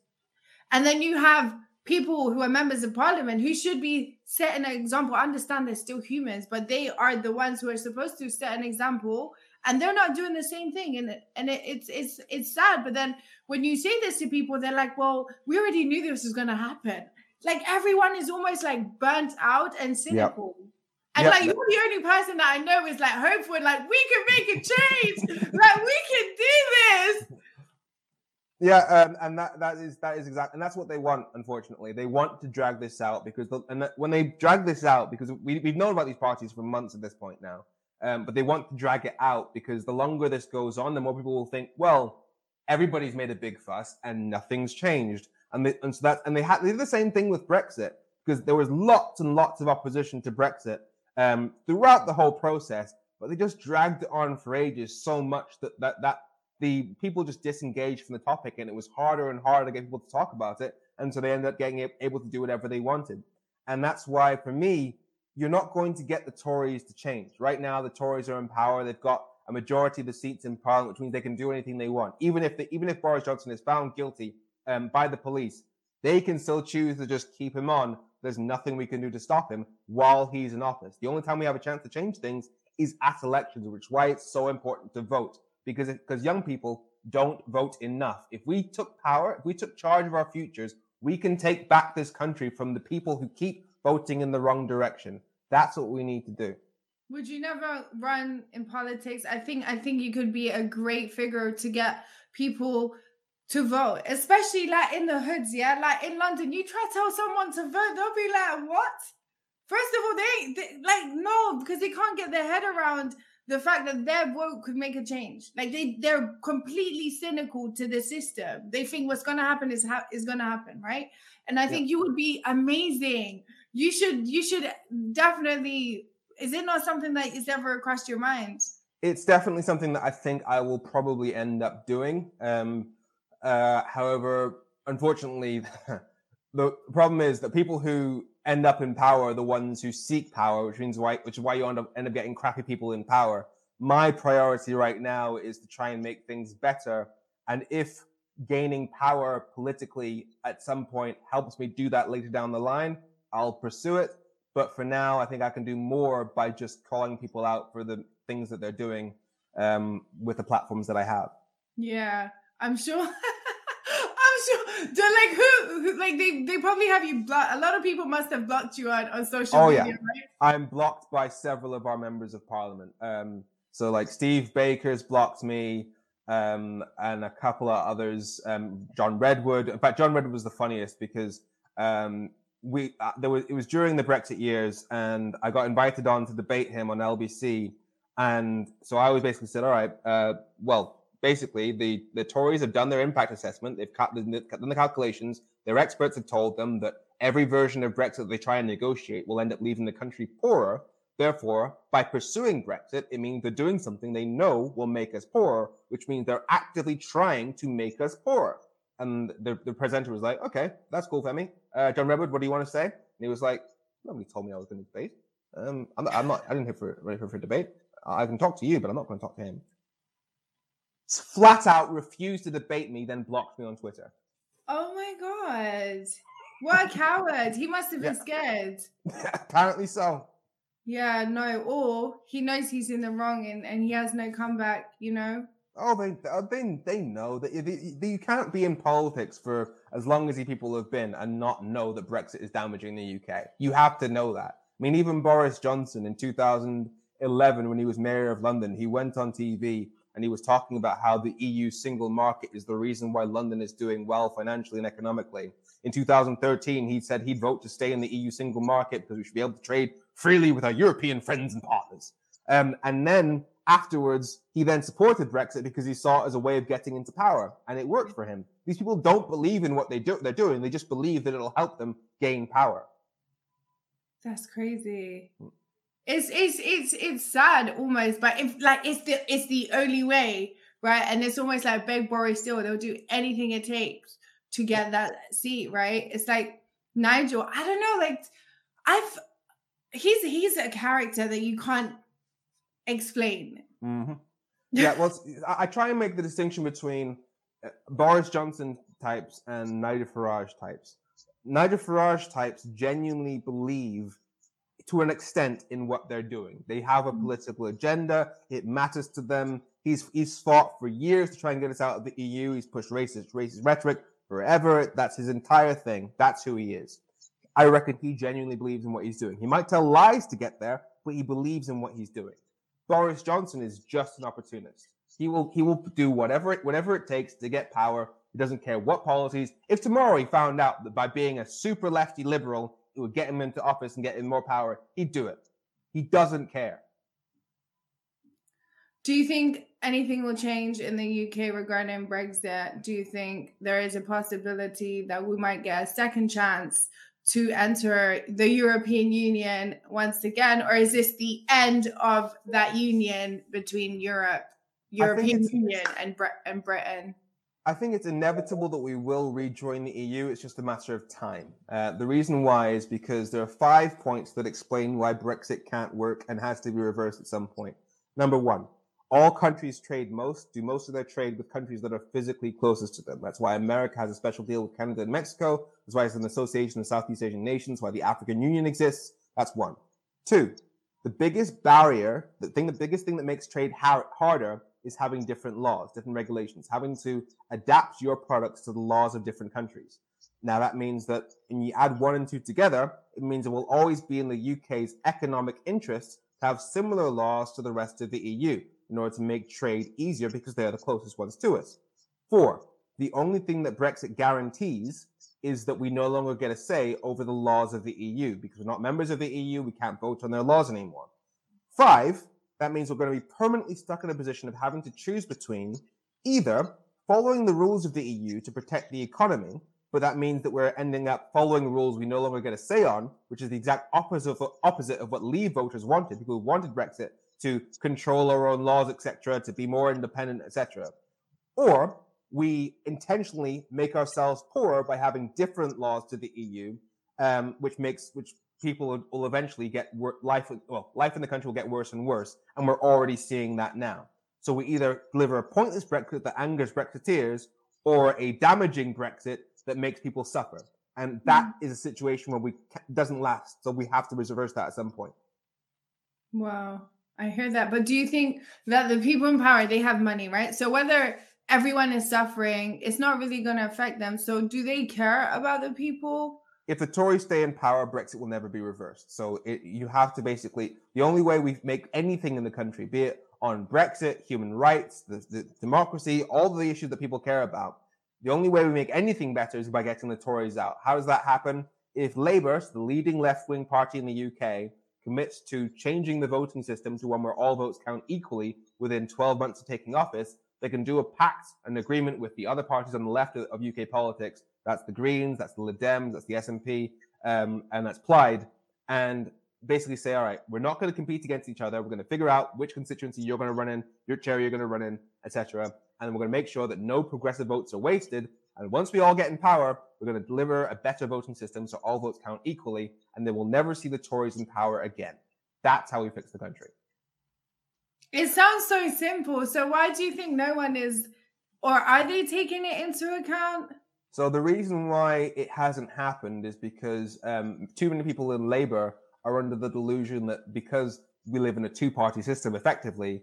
And then you have people who are members of parliament who should be setting an example. I understand they're still humans but they are the ones who are supposed to set an example and they're not doing the same thing. And and it, it's it's it's sad but then when you say this to people they're like well we already knew this was going to happen like everyone is almost like burnt out and cynical yep. And yep. like you're the only person that I know is like hopeful, like we can make a change, like we can do this. Yeah, um, and that that is that is exactly, and that's what they want. Unfortunately, they want to drag this out because, the, and when they drag this out, because we we've known about these parties for months at this point now, um, but they want to drag it out because the longer this goes on, the more people will think, well, everybody's made a big fuss and nothing's changed. And, they, and so that, and they had, they did the same thing with Brexit because there was lots and lots of opposition to Brexit um, throughout the whole process, but they just dragged it on for ages so much that, that, that the people just disengaged from the topic and it was harder and harder to get people to talk about it. And so they ended up getting able to do whatever they wanted. And that's why, for me, you're not going to get the Tories to change. Right now, the Tories are in power. They've got a majority of the seats in Parliament, which means they can do anything they want. Even if even if Boris Johnson is found guilty um, by the police, they can still choose to just keep him on. There's nothing we can do to stop him while he's in office. The only time we have a chance to change things is at elections, which is why it's so important to vote because because young people don't vote enough. If we took power, if we took charge of our futures, We can take back this country from the people who keep voting in the wrong direction. That's what we need to do. Would you never run in politics? I think I think you could be a great figure to get people to vote, especially like in the hoods, yeah. Like in London, you try to tell someone to vote, they'll be like, "What?" First of all, they, they like no, because they can't get their head around the fact that their vote could make a change. Like they they're completely cynical to the system. They think what's gonna happen is ha- is gonna happen, right? And I think you would be amazing. You should you should definitely. Is it not something that is ever crossed your mind? It's definitely something that I think I will probably end up doing. Um, uh, however, unfortunately, the problem is that people who end up in power are the ones who seek power, which means why, which is why you end up end up getting crappy people in power. My priority right now is to try and make things better, and if gaining power politically at some point helps me do that later down the line, I'll pursue it. But for now, I think I can do more by just calling people out for the things that they're doing um, with the platforms that I have. Yeah, I'm sure. I'm sure. like who, who, like they they probably have you blocked. A lot of people must have blocked you on, on social oh, media, yeah. right? I'm blocked by several of our members of parliament. Um, so like Steve Baker's blocked me, um, and a couple of others. Um, John Redwood. In fact, John Redwood was the funniest because um, we uh, there was it was during the Brexit years, and I got invited on to debate him on LBC, and so I was basically said, all right, uh, well basically the, the Tories have done their impact assessment. They've cut, done the calculations. Their experts have told them that every version of Brexit they try and negotiate will end up leaving the country poorer. Therefore, by pursuing Brexit, it means they're doing something they know will make us poorer, which means they're actively trying to make us poorer. And the, the presenter was like, okay, that's cool, Femi. Uh, John Redwood, what do you want to say? And he was like, nobody told me I was going to debate. Um, I'm, not, I'm not, I didn't here for, ready for, for debate. I can talk to you, but I'm not going to talk to him flat out refused to debate me, then blocked me on Twitter. Oh my god. What a coward. He must have been yeah. scared. Apparently so. Yeah, no, or he knows he's in the wrong and, and he has no comeback, you know? Oh, they uh, they they know that you, you can't be in politics for as long as you people have been and not know that Brexit is damaging the UK. You have to know that. I mean, even Boris Johnson in 2011, when he was mayor of London, he went on TV and he was talking about how the EU single market is the reason why London is doing well financially and economically. In 2013, he said he'd vote to stay in the EU single market because we should be able to trade freely with our European friends and partners. Um, and then afterwards, he then supported Brexit because he saw it as a way of getting into power, and it worked for him. These people don't believe in what they do, they're doing; they just believe that it'll help them gain power. That's crazy. Hmm. It's it's it's it's sad almost, but if like it's the it's the only way, right? And it's almost like beg Boris still, they'll do anything it takes to get that seat, right? It's like Nigel, I don't know, like I've he's he's a character that you can't explain. Mm-hmm. Yeah, well, I try and make the distinction between uh, Boris Johnson types and Nigel Farage types. Nigel Farage types genuinely believe to an extent in what they're doing. They have a mm. political agenda. It matters to them. He's he's fought for years to try and get us out of the EU. He's pushed racist racist rhetoric forever. That's his entire thing. That's who he is. I reckon he genuinely believes in what he's doing. He might tell lies to get there, but he believes in what he's doing. Boris Johnson is just an opportunist. He will he will do whatever it whatever it takes to get power. He doesn't care what policies. If tomorrow he found out that by being a super lefty liberal it would get him into office and get him more power, he'd do it. He doesn't care. Do you think anything will change in the UK regarding Brexit? Do you think there is a possibility that we might get a second chance to enter the European Union once again, or is this the end of that union between Europe, European Union, and, Bre- and Britain? I think it's inevitable that we will rejoin the EU. It's just a matter of time. Uh, the reason why is because there are five points that explain why Brexit can't work and has to be reversed at some point. Number one, all countries trade most, do most of their trade with countries that are physically closest to them. That's why America has a special deal with Canada and Mexico. That's why it's an association of Southeast Asian nations, why the African Union exists. That's one. Two, the biggest barrier, the thing, the biggest thing that makes trade har- harder is having different laws, different regulations, having to adapt your products to the laws of different countries. Now that means that when you add one and two together, it means it will always be in the UK's economic interest to have similar laws to the rest of the EU in order to make trade easier because they are the closest ones to us. Four, the only thing that Brexit guarantees is that we no longer get a say over the laws of the EU because we're not members of the EU. We can't vote on their laws anymore. Five, that means we're going to be permanently stuck in a position of having to choose between either following the rules of the EU to protect the economy, but that means that we're ending up following rules we no longer get a say on, which is the exact opposite of, opposite of what Leave voters wanted. People who wanted Brexit to control our own laws, etc., to be more independent, etc. Or we intentionally make ourselves poorer by having different laws to the EU, um, which makes which people will eventually get wor- life. Well, life in the country will get worse and worse, and we're already seeing that now. So we either deliver a pointless Brexit that angers Brexiteers, or a damaging Brexit that makes people suffer, and that mm. is a situation where we doesn't last. So we have to reverse that at some point. Wow. I hear that. But do you think that the people in power, they have money, right? So whether everyone is suffering, it's not really going to affect them. So do they care about the people? If the Tories stay in power, Brexit will never be reversed. So it, you have to basically, the only way we make anything in the country, be it on Brexit, human rights, the, the democracy, all the issues that people care about, the only way we make anything better is by getting the Tories out. How does that happen? If Labour, the leading left wing party in the UK, commits to changing the voting system to one where all votes count equally within 12 months of taking office, they can do a pact, an agreement with the other parties on the left of, UK politics. That's the Greens, that's the Lib Dems, that's the SNP, um, and that's Plaid. And basically say, all right, we're not going to compete against each other. We're going to figure out which constituency you're going to run in, your chair you're going to run in, etc. And we're going to make sure that no progressive votes are wasted. And once we all get in power, we're going to deliver a better voting system so all votes count equally, and they will never see the Tories in power again. That's how we fix the country. It sounds so simple. So why do you think no one is, or are they taking it into account? So the reason why it hasn't happened is because um, too many people in Labour are under the delusion that because we live in a two-party system, effectively,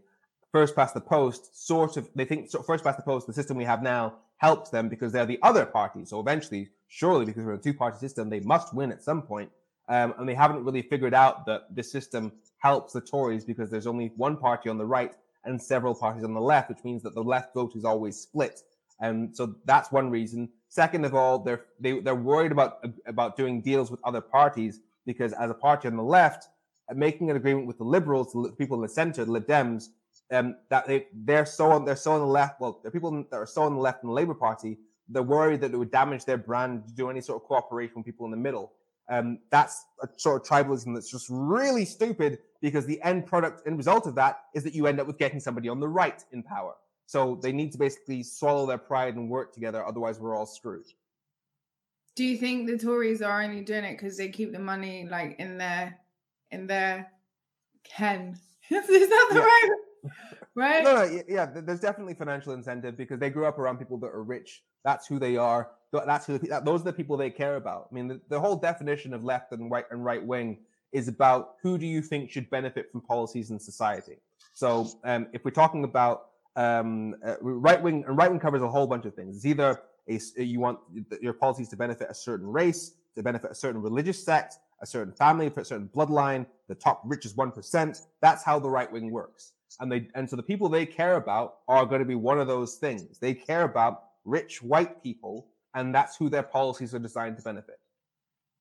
first past the post, sort of, they think so first past the post, the system we have now helps them because they're the other party. So eventually, surely, because we're a two-party system, they must win at some point. Um, and they haven't really figured out that this system helps the Tories because there's only one party on the right and several parties on the left, which means that the left vote is always split. And so that's one reason. Second of all, they're they, they're worried about about doing deals with other parties because as a party on the left, making an agreement with the Liberals, the people in the centre, the Lib Dems, um, that they they're so on they're so on the left. Well, the people that are so on the left in the Labour Party, they're worried that it would damage their brand to do any sort of cooperation with people in the middle. Um, that's a sort of tribalism that's just really stupid because the end product and result of that is that you end up with getting somebody on the right in power. So they need to basically swallow their pride and work together. Otherwise, we're all screwed. Do you think the Tories are only doing it because they keep the money like in their in their ken? is that the yeah. right? Right? No, no, yeah. There's definitely financial incentive because they grew up around people that are rich. That's who they are. That's who. Those are the people they care about. I mean, the, the whole definition of left and right and right wing is about who do you think should benefit from policies in society. So, um, if we're talking about um, uh, right wing, and right wing covers a whole bunch of things. It's either a, you want your policies to benefit a certain race, to benefit a certain religious sect, a certain family, a certain bloodline, the top richest 1%. That's how the right wing works. And they, and so the people they care about are going to be one of those things. They care about rich white people, and that's who their policies are designed to benefit.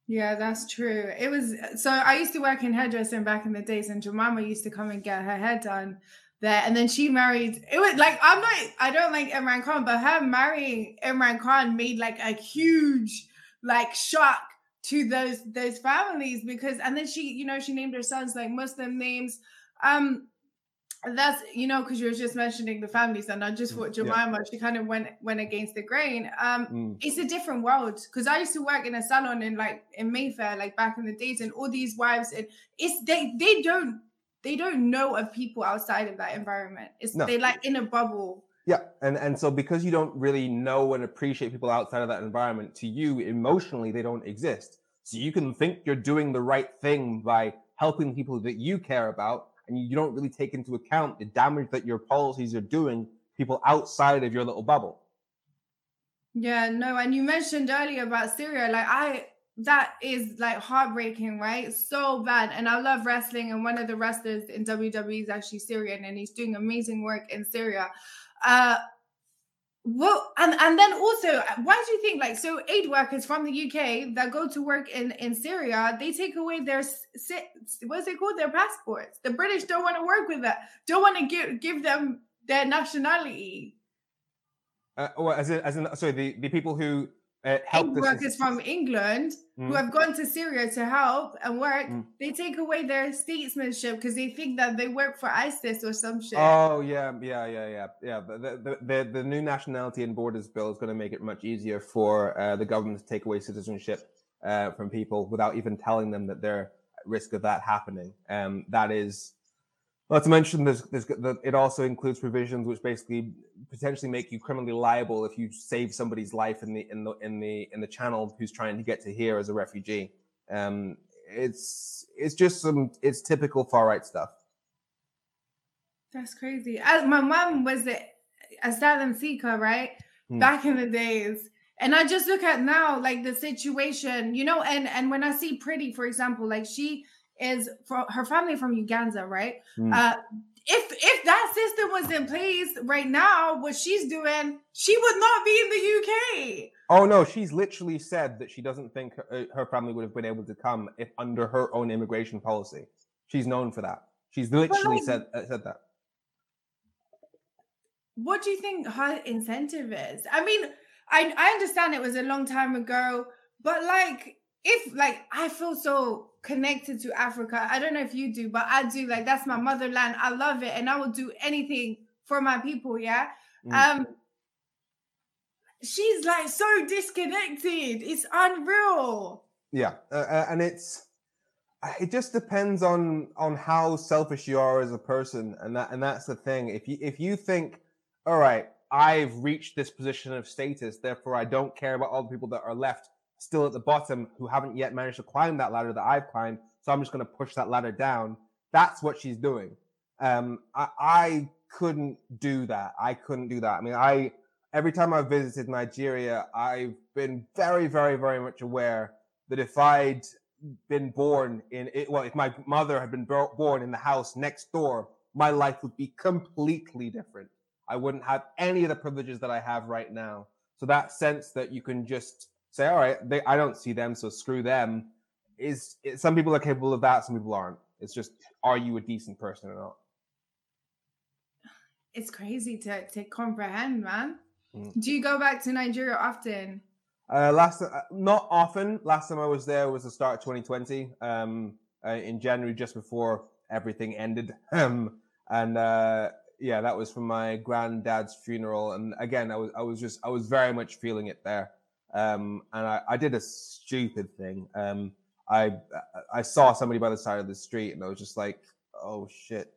Yeah, that's true. It was so I used to work in hairdressing back in the days, and Jemima used to come and get her hair done there. And then she married. It was like I'm not. I don't like Imran Khan, but her marrying Imran Khan made like a huge like shock to those those families because and then she you know she named her sons like muslim names um that's you know because you were just mentioning the families and i just thought jemima yeah. she kind of went went against the grain um mm. it's a different world because i used to work in a salon in like in mayfair like back in the days and all these wives and it's they they don't they don't know of people outside of that environment it's no. they like in a bubble yeah, and and so because you don't really know and appreciate people outside of that environment, to you emotionally they don't exist. So you can think you're doing the right thing by helping people that you care about, and you don't really take into account the damage that your policies are doing people outside of your little bubble. Yeah, no, and you mentioned earlier about Syria. Like I that is like heartbreaking, right? So bad. And I love wrestling, and one of the wrestlers in WWE is actually Syrian, and he's doing amazing work in Syria. Uh well, and and then also, why do you think like so aid workers from the UK that go to work in in Syria, they take away their what's it called their passports? The British don't want to work with that, don't want to give give them their nationality. Uh, well, as in, as in, sorry, the the people who help workers from England mm. who have gone to Syria to help and work, mm. they take away their statesmanship because they think that they work for ISIS or some shit. Oh yeah, yeah, yeah, yeah, yeah. The the the, the new nationality and borders bill is going to make it much easier for uh, the government to take away citizenship uh, from people without even telling them that they're at risk of that happening. Um, that is not to mention, there's, there's the, it also includes provisions which basically potentially make you criminally liable if you save somebody's life in the in the in the in the channel who's trying to get to here as a refugee. Um, it's it's just some it's typical far right stuff. That's crazy. I, my mom was a asylum seeker, right? Hmm. Back in the days. And I just look at now, like the situation, you know, and and when I see Priti, for example, like she is for her family from Uganda, right? Mm. Uh, if if that system was in place right now, what she's doing, she would not be in the UK. Oh no, she's literally said that she doesn't think her, uh, her family would have been able to come if under her own immigration policy. She's known for that. She's literally like, said uh, said that. What do you think her incentive is? I mean, I I understand it was a long time ago, but like if like I feel so connected to Africa. I don't know if you do, but I do. Like that's my motherland. I love it, and I will do anything for my people. Yeah. Mm. Um. She's like so disconnected. It's unreal. Yeah, uh, uh and it's it just depends on on how selfish you are as a person, and that and that's the thing. If you if you think, all right, I've reached this position of status, therefore I don't care about all the people that are left still at the bottom who haven't yet managed to climb that ladder that I've climbed. So I'm just going to push that ladder down. That's what she's doing. Um, I, I couldn't do that. I couldn't do that. I mean, I every time I've visited Nigeria, I've been very, very, very much aware that if I'd been born in it, well, if my mother had been born in the house next door, my life would be completely different. I wouldn't have any of the privileges that I have right now. So that sense that you can just say, all right, they, I don't see them, so screw them. Is it, some people are capable of that, some people aren't. It's just, are you a decent person or not? It's crazy to to comprehend, man. Mm. Do you go back to Nigeria often? Uh, last, uh, not often. Last time I was there was the start of 2020, um, uh, in January, just before everything ended. Um, and uh, yeah, that was for my granddad's funeral. And again, I was, I was just, I was very much feeling it there. Um, and I, I, did a stupid thing. Um, I I saw somebody by the side of the street, and I was just like, "Oh shit,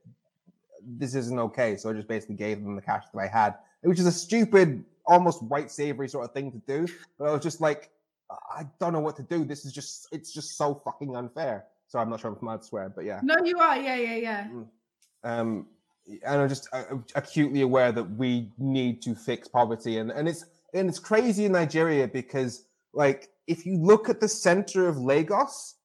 this isn't okay." So I just basically gave them the cash that I had, which is a stupid, almost white savory sort of thing to do. But I was just like, I don't know what to do. This is just it's just so fucking unfair. So I'm not sure if I'm allowed to swear, but yeah. No, you are. Yeah, yeah, yeah. Mm. Um, and I'm just uh, acutely aware that we need to fix poverty, and and it's and it's crazy in Nigeria because like if you look at the center of Lagos,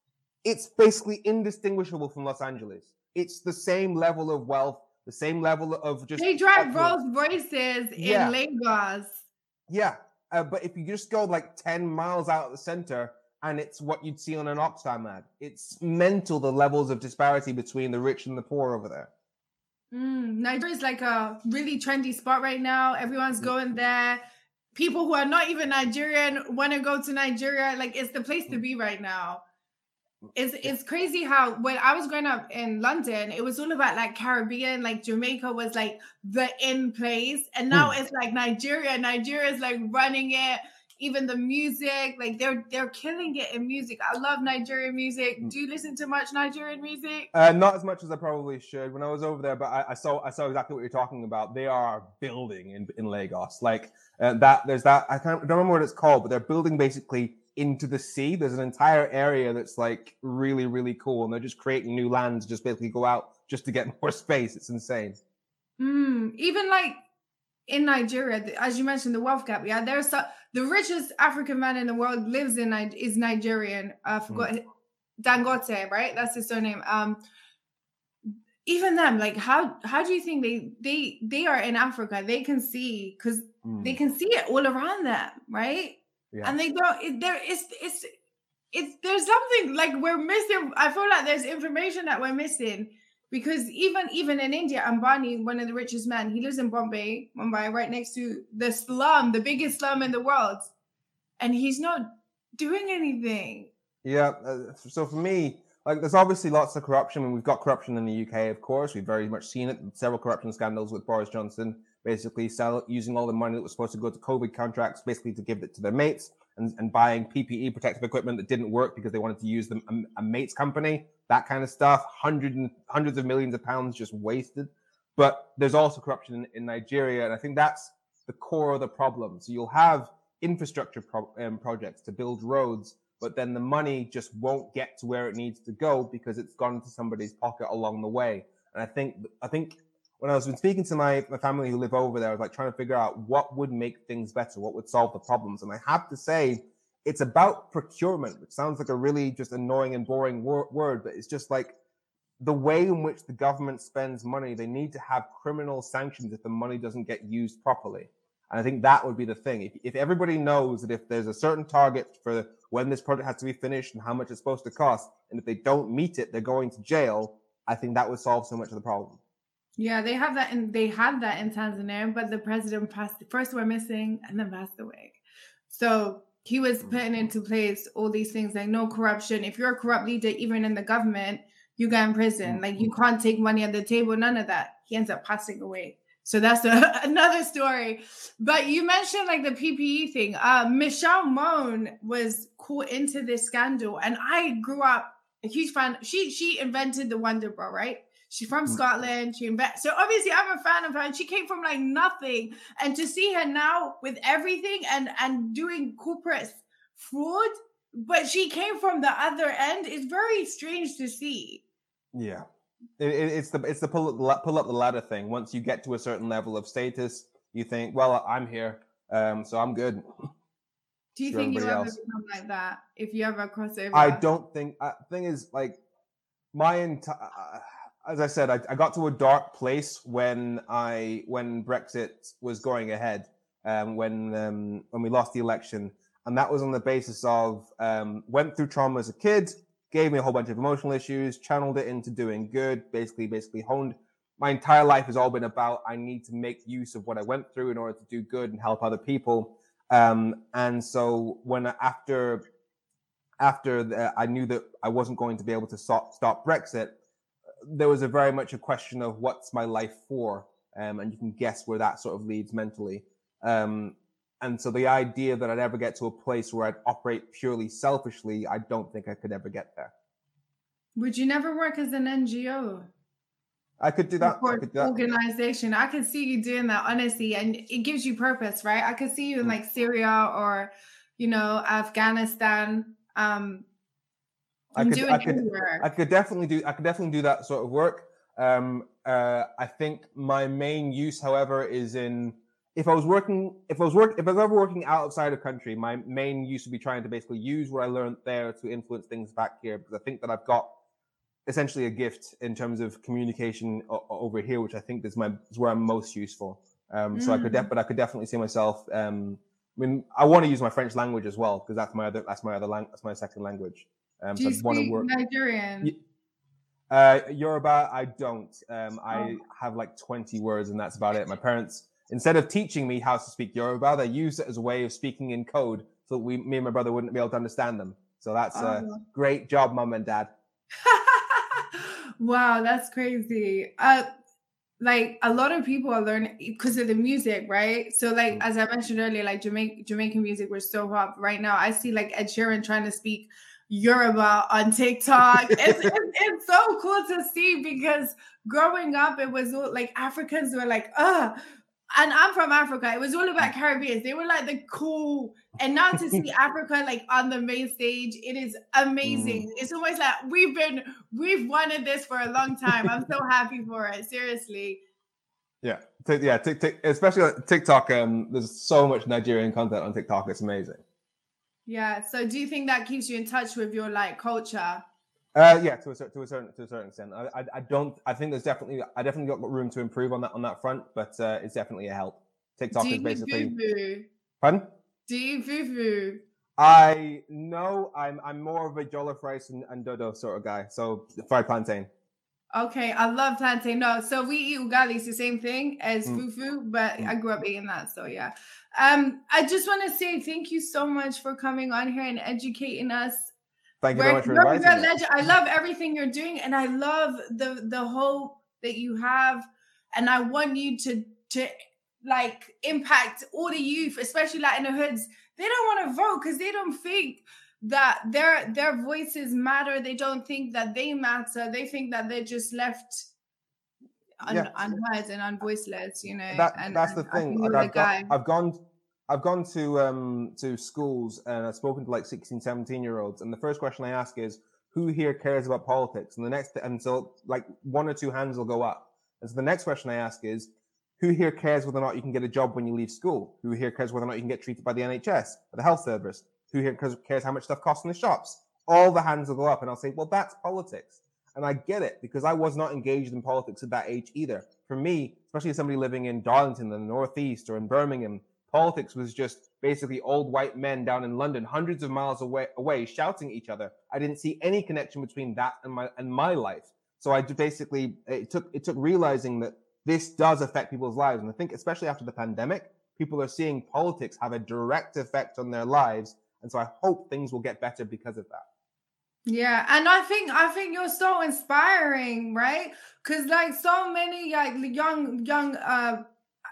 it's basically indistinguishable from Los Angeles. It's the same level of wealth, the same level of just. They drive Rolls Royces yeah. in Lagos. Yeah, uh, but if you just go like ten miles out of the center, and it's what you'd see on an Oxfam ad. It's mental the levels of disparity between the rich and the poor over there. Mm, Nigeria is like a really trendy spot right now. Everyone's mm. going there people who are not even Nigerian want to go to Nigeria. Like it's the place to be right now. It's it's crazy how when I was growing up in London, it was all about like Caribbean, like Jamaica was like the in place, and now mm. it's like Nigeria. Nigeria is like running it even the music, like they're they're killing it in music. I love Nigerian music. Mm. Do you listen to much Nigerian music? Uh, not as much as I probably should. When I was over there, but I, I saw I saw exactly what you're talking about. They are building in in Lagos, like uh, that. There's that. I can't I don't remember what it's called, but they're building basically into the sea. There's an entire area that's like really really cool, and they're just creating new lands. Just basically go out just to get more space. It's insane. Mm, even like in Nigeria, as you mentioned, the wealth gap. Yeah, there's so, the richest African man in the world lives in is Nigerian. I forgot mm. Dangote, right? That's his surname. Um, even them, like how how do you think they they they are in Africa? They can see because mm. they can see it all around them, right? Yeah. And they don't. It, there is it's it's there's something like we're missing. I feel like there's information that we're missing because even even in India, Ambani, one of the richest men, he lives in Bombay, Mumbai, right next to the slum, the biggest slum in the world, and he's not doing anything. Yeah. Uh, so for me, like, there's obviously lots of corruption. I mean, we've got corruption in the UK, of course. We've very much seen it. Several corruption scandals with Boris Johnson, basically sell, using all the money that was supposed to go to COVID contracts, basically to give it to their mates, and, and buying PPE protective equipment that didn't work because they wanted to use them a, a mate's company that kind of stuff. Hundreds and hundreds of millions of pounds just wasted. But there's also corruption in, in Nigeria, and I think that's the core of the problem. So you'll have infrastructure pro- um, projects to build roads, but then the money just won't get to where it needs to go because it's gone into somebody's pocket along the way. And I think I think when I was speaking to my, my family who live over there, I was like trying to figure out what would make things better, what would solve the problems. And I have to say, it's about procurement, which sounds like a really just annoying and boring wor- word, but it's just like the way in which the government spends money. They need to have criminal sanctions if the money doesn't get used properly. And I think that would be the thing. If, if everybody knows that if there's a certain target for when this project has to be finished and how much it's supposed to cost, and if they don't meet it, they're going to jail, I think that would solve so much of the problem. Yeah, they have that, and they had that in Tanzania, but the president passed. First, were missing, and then passed away. So he was mm. putting into place all these things like no corruption. If you're a corrupt leader, even in the government, you go in prison. Like you mm-hmm. can't take money at the table, none of that. He ends up passing away. So that's a, another story. But you mentioned like the PPE thing. Uh, Michelle Mone was caught into this scandal, and I grew up a huge fan. She she invented the Wonder Bra, right? She's from mm. Scotland. She invent. So obviously, I'm a fan of her. And she came from like nothing, and to see her now with everything and and doing corporate fraud, but she came from the other end is very strange to see. Yeah, it, it, it's the it's the pull pull up the ladder thing. Once you get to a certain level of status, you think, well, I'm here, um, so I'm good. Do you think you ever else. become like that if you ever cross over? I don't think. Uh, thing is, like my entire. As I said, I, I, got to a dark place when I when Brexit was going ahead, um, when um, when we lost the election, and that was on the basis of um, went through trauma as a kid, gave me a whole bunch of emotional issues, channeled it into doing good, basically basically honed. My entire life has all been about I need to make use of what I went through in order to do good and help other people. Um, and so when after after the, I knew that I wasn't going to be able to stop, stop Brexit, there was a very much a question of what's my life for, um, and you can guess where that sort of leads mentally. Um, and so the idea that I'd ever get to a place where I'd operate purely selfishly, I don't think I could ever get there. Would you never work as an NGO? I could do that. I could do that. Organization. I could see you doing that honestly, and it gives you purpose, right? I could see you in mm. like Syria or, you know, Afghanistan. Um, I could, I could, I could definitely do, I could definitely do that sort of work. Um, uh, I think my main use, however, is in if I was working, if I was work, if I was ever working outside of country, my main use would be trying to basically use what I learned there to influence things back here because I think that I've got essentially a gift in terms of communication o- over here, which I think is my is where I'm most useful. Um, mm. So I could, de- mm. but I could definitely see myself. Um, I mean, I want to use my French language as well because that's my other that's my other lang- that's my second language. Um, Do you speak work... Nigerian? Uh, Yoruba, I don't. Um, I oh. have like 20 words, and that's about it. My parents, instead of teaching me how to speak Yoruba, they use it as a way of speaking in code, so we, me and my brother, wouldn't be able to understand them. So that's oh. a great job, mom and dad. wow, that's crazy. Uh, like a lot of people are learning because of the music, right? So, like mm. as I mentioned earlier, like Jamaican Jamaican music was so hot right now. I see like Ed Sheeran trying to speak Yoruba on TikTok. it's, it's, it's, so cool to see because growing up, it was all, like Africans were like, uh, and I'm from Africa. It was all about Caribbeans. They were like the cool, and now to see Africa like on the main stage, it is amazing. Mm. It's almost like we've been we've wanted this for a long time. I'm so happy for it. Seriously. Yeah, yeah, TikTok, especially on TikTok. Um, there's so much Nigerian content on TikTok. It's amazing. Yeah. So, do you think that keeps you in touch with your like culture? Uh, yeah, to a, to a certain to a certain extent. I, I, I don't. I think there's definitely I definitely got room to improve on that on that front, but uh, it's definitely a help. TikTok is basically. Boo-boo? Pardon? Do you foo I know I'm I'm more of a jollof rice and, and dodo sort of guy. So fried plantain. Okay, I love plantain. No, so we eat ugali. It's the same thing as mm. fufu, but mm. I grew up eating that. So yeah. Um, I just want to say thank you so much for coming on here and educating us Thank you very much for inviting me. I love everything you're doing, and I love the the hope that you have, and I want you to to like impact all the youth, especially like in the hoods. They don't want to vote because they don't think that their their voices matter. They don't think that they matter. They think that they're just left un, yeah. unheard and unvoiceless. You know, that, and, that's the thing. I've, got, I've gone I've gone to um, to schools and I've spoken to like 16, 17 year olds, and the first question I ask is, "Who here cares about politics?" And the next, and so like one or two hands will go up. And so the next question I ask is, "Who here cares whether or not you can get a job when you leave school? Who here cares whether or not you can get treated by the NHS or the health service? Who here cares how much stuff costs in the shops?" All the hands will go up, and I'll say, "Well, that's politics." And I get it because I was not engaged in politics at that age either. For me, especially as somebody living in Darlington, in the Northeast, or in Birmingham, Politics was just basically old white men down in London, hundreds of miles away, away shouting at each other. I didn't see any connection between that and my and my life. So I basically it took it took realizing that this does affect people's lives, and I think especially after the pandemic, people are seeing politics have a direct effect on their lives, and so I hope things will get better because of that. Yeah, and I think I think you're so inspiring, right? Because like so many like young young uh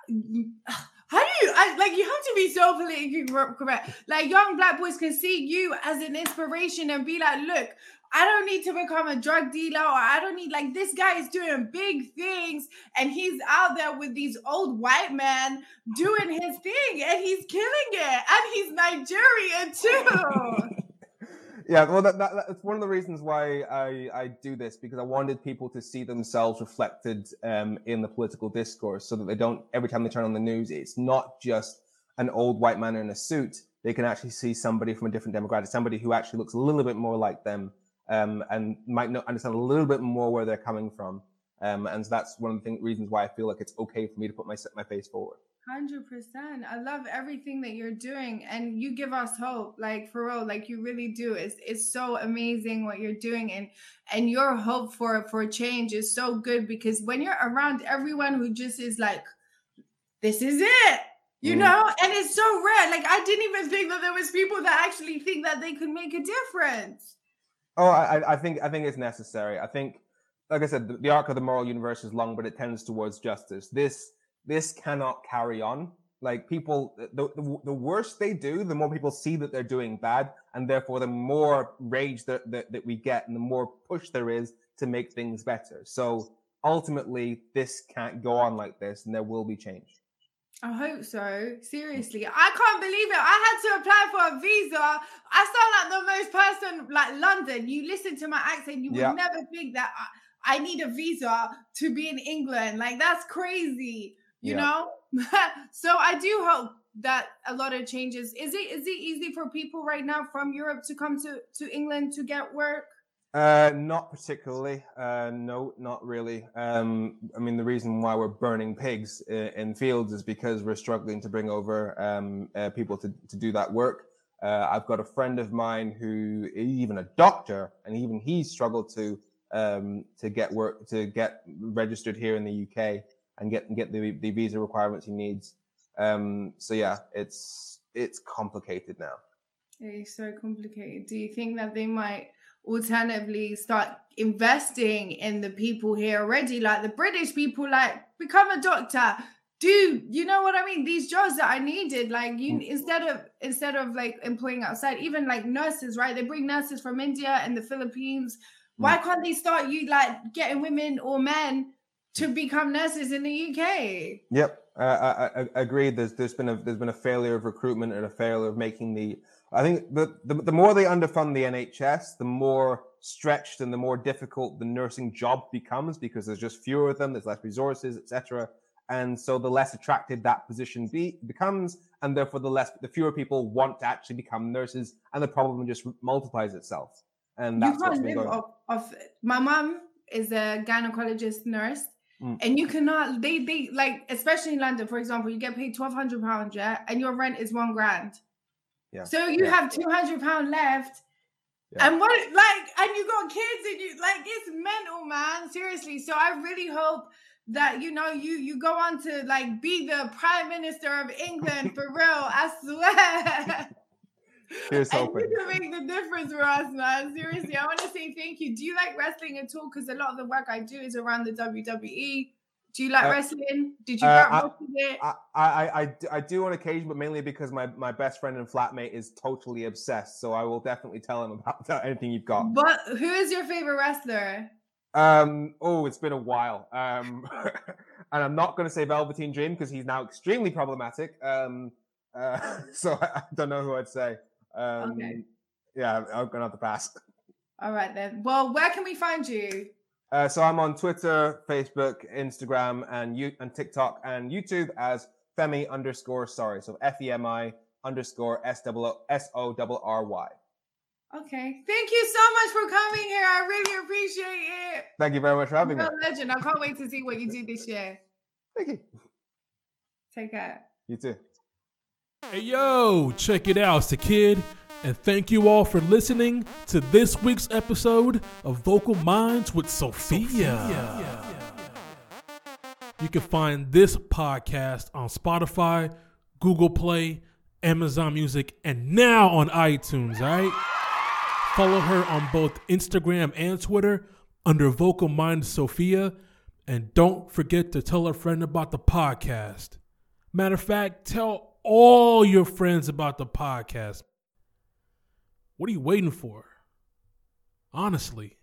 how do you I, like? You have to be so politically correct. Like young black boys can see you as an inspiration and be like, "Look, I don't need to become a drug dealer, or I don't need like this guy is doing big things, and he's out there with these old white men doing his thing, and he's killing it, and he's Nigerian too." yeah, well, that, that, that's one of the reasons why I, I do this because I wanted people to see themselves reflected um, in the political discourse, so that they don't every time they turn on the news, it's not just an old white man in a suit. They can actually see somebody from a different demographic, somebody who actually looks a little bit more like them, um, and might understand a little bit more where they're coming from. Um, and so that's one of the reasons why I feel like it's okay for me to put my my face forward. Hundred percent. I love everything that you're doing, and you give us hope. Like for real, like you really do. It's it's so amazing what you're doing, and and your hope for for change is so good because when you're around everyone who just is like, this is it, you mm. know, and it's so rare. Like I didn't even think that there was people that actually think that they could make a difference. Oh, I, I think I think it's necessary. I think, like I said, the, the arc of the moral universe is long, but it tends towards justice. This this cannot carry on. Like people, the, the, the worse they do, the more people see that they're doing bad, and therefore the more rage that, that, that we get, and the more push there is to make things better. So ultimately, this can't go on like this, and there will be change. I hope so. Seriously, I can't believe it. I had to apply for a visa. I sound like the most person like London. You listen to my accent, you yeah. would never think that I, I need a visa to be in England. Like that's crazy you yeah. know? So i do hope that a lot of changes. Is it is it easy for people right now from europe to come to to england to get work? Uh not particularly. Uh no not really. Um i mean the reason why we're burning pigs in, in fields is because we're struggling to bring over um uh, people to to do that work. Uh, I've got a friend of mine who even a doctor, and even he struggled to um, to get work to get registered here in the UK and get get the, the visa requirements he needs. Um, so yeah, it's it's complicated now. It's so complicated. Do you think that they might alternatively start investing in the people here already, like the British people, like become a doctor? Do you know what I mean? These jobs that I needed, like you, mm. instead of instead of like employing outside, even like nurses, right? They bring nurses from India and the Philippines. Why mm. can't they start you like getting women or men to become nurses in the UK. Yep, uh, I, I, agree. There's there's been a there's been a failure of recruitment and a failure of making the. I think the, the the more they underfund the NHS, the more stretched and the more difficult the nursing job becomes because there's just fewer of them. There's less resources, etc. and so the less attractive that position be, becomes, and therefore the less the fewer people want to actually become nurses, and the problem just multiplies itself. And that's you can't live off, off. My mom is a gynecologist nurse. Mm. And you cannot, they, they like, especially in London, for example, you get paid twelve hundred pounds, yeah, and your rent is one grand. Yeah. So you yeah. have two hundred pound left, yeah. and what, like, and you got kids, and you like, it's mental, man. Seriously. So I really hope that you know you you go on to like be the prime minister of England for real. I swear. Here's hoping. You can make the difference for us, man. Seriously, I want to say thank you. Do you like wrestling at all? Because a lot of the work I do is around the WWE. Do you like uh, wrestling? Did you uh, I, it? I, I, I, I do on occasion, but mainly because my, my best friend and flatmate is totally obsessed. So I will definitely tell him about anything you've got. But who is your favorite wrestler? Um, oh, it's been a while. Um, and I'm not going to say Velveteen Dream because he's now extremely problematic. Um, uh, so I, I don't know who I'd say. Um, okay. Yeah, I'm to have to pass. All right then. Well, where can we find you? Uh, so I'm on Twitter, Facebook, Instagram, and you and TikTok and YouTube as Femi underscore sorry. So F E M I underscore S O S O R R Y. Okay. Thank you so much for coming here. I really appreciate it. Thank you very much for having You're me. legend. I can't wait to see what you do this year. Thank you. Take care. You too. Hey yo, check it out, it's the kid, and thank you all for listening to this week's episode of Vocal Minds with Sophia. Sophia. You can find this podcast on Spotify, Google Play, Amazon Music, and now on iTunes, all right? Follow her on both Instagram and Twitter under Vocal Mind Sophia. And don't forget to tell a friend about the podcast. Matter of fact, tell all your friends about the podcast. What are you waiting for? Honestly.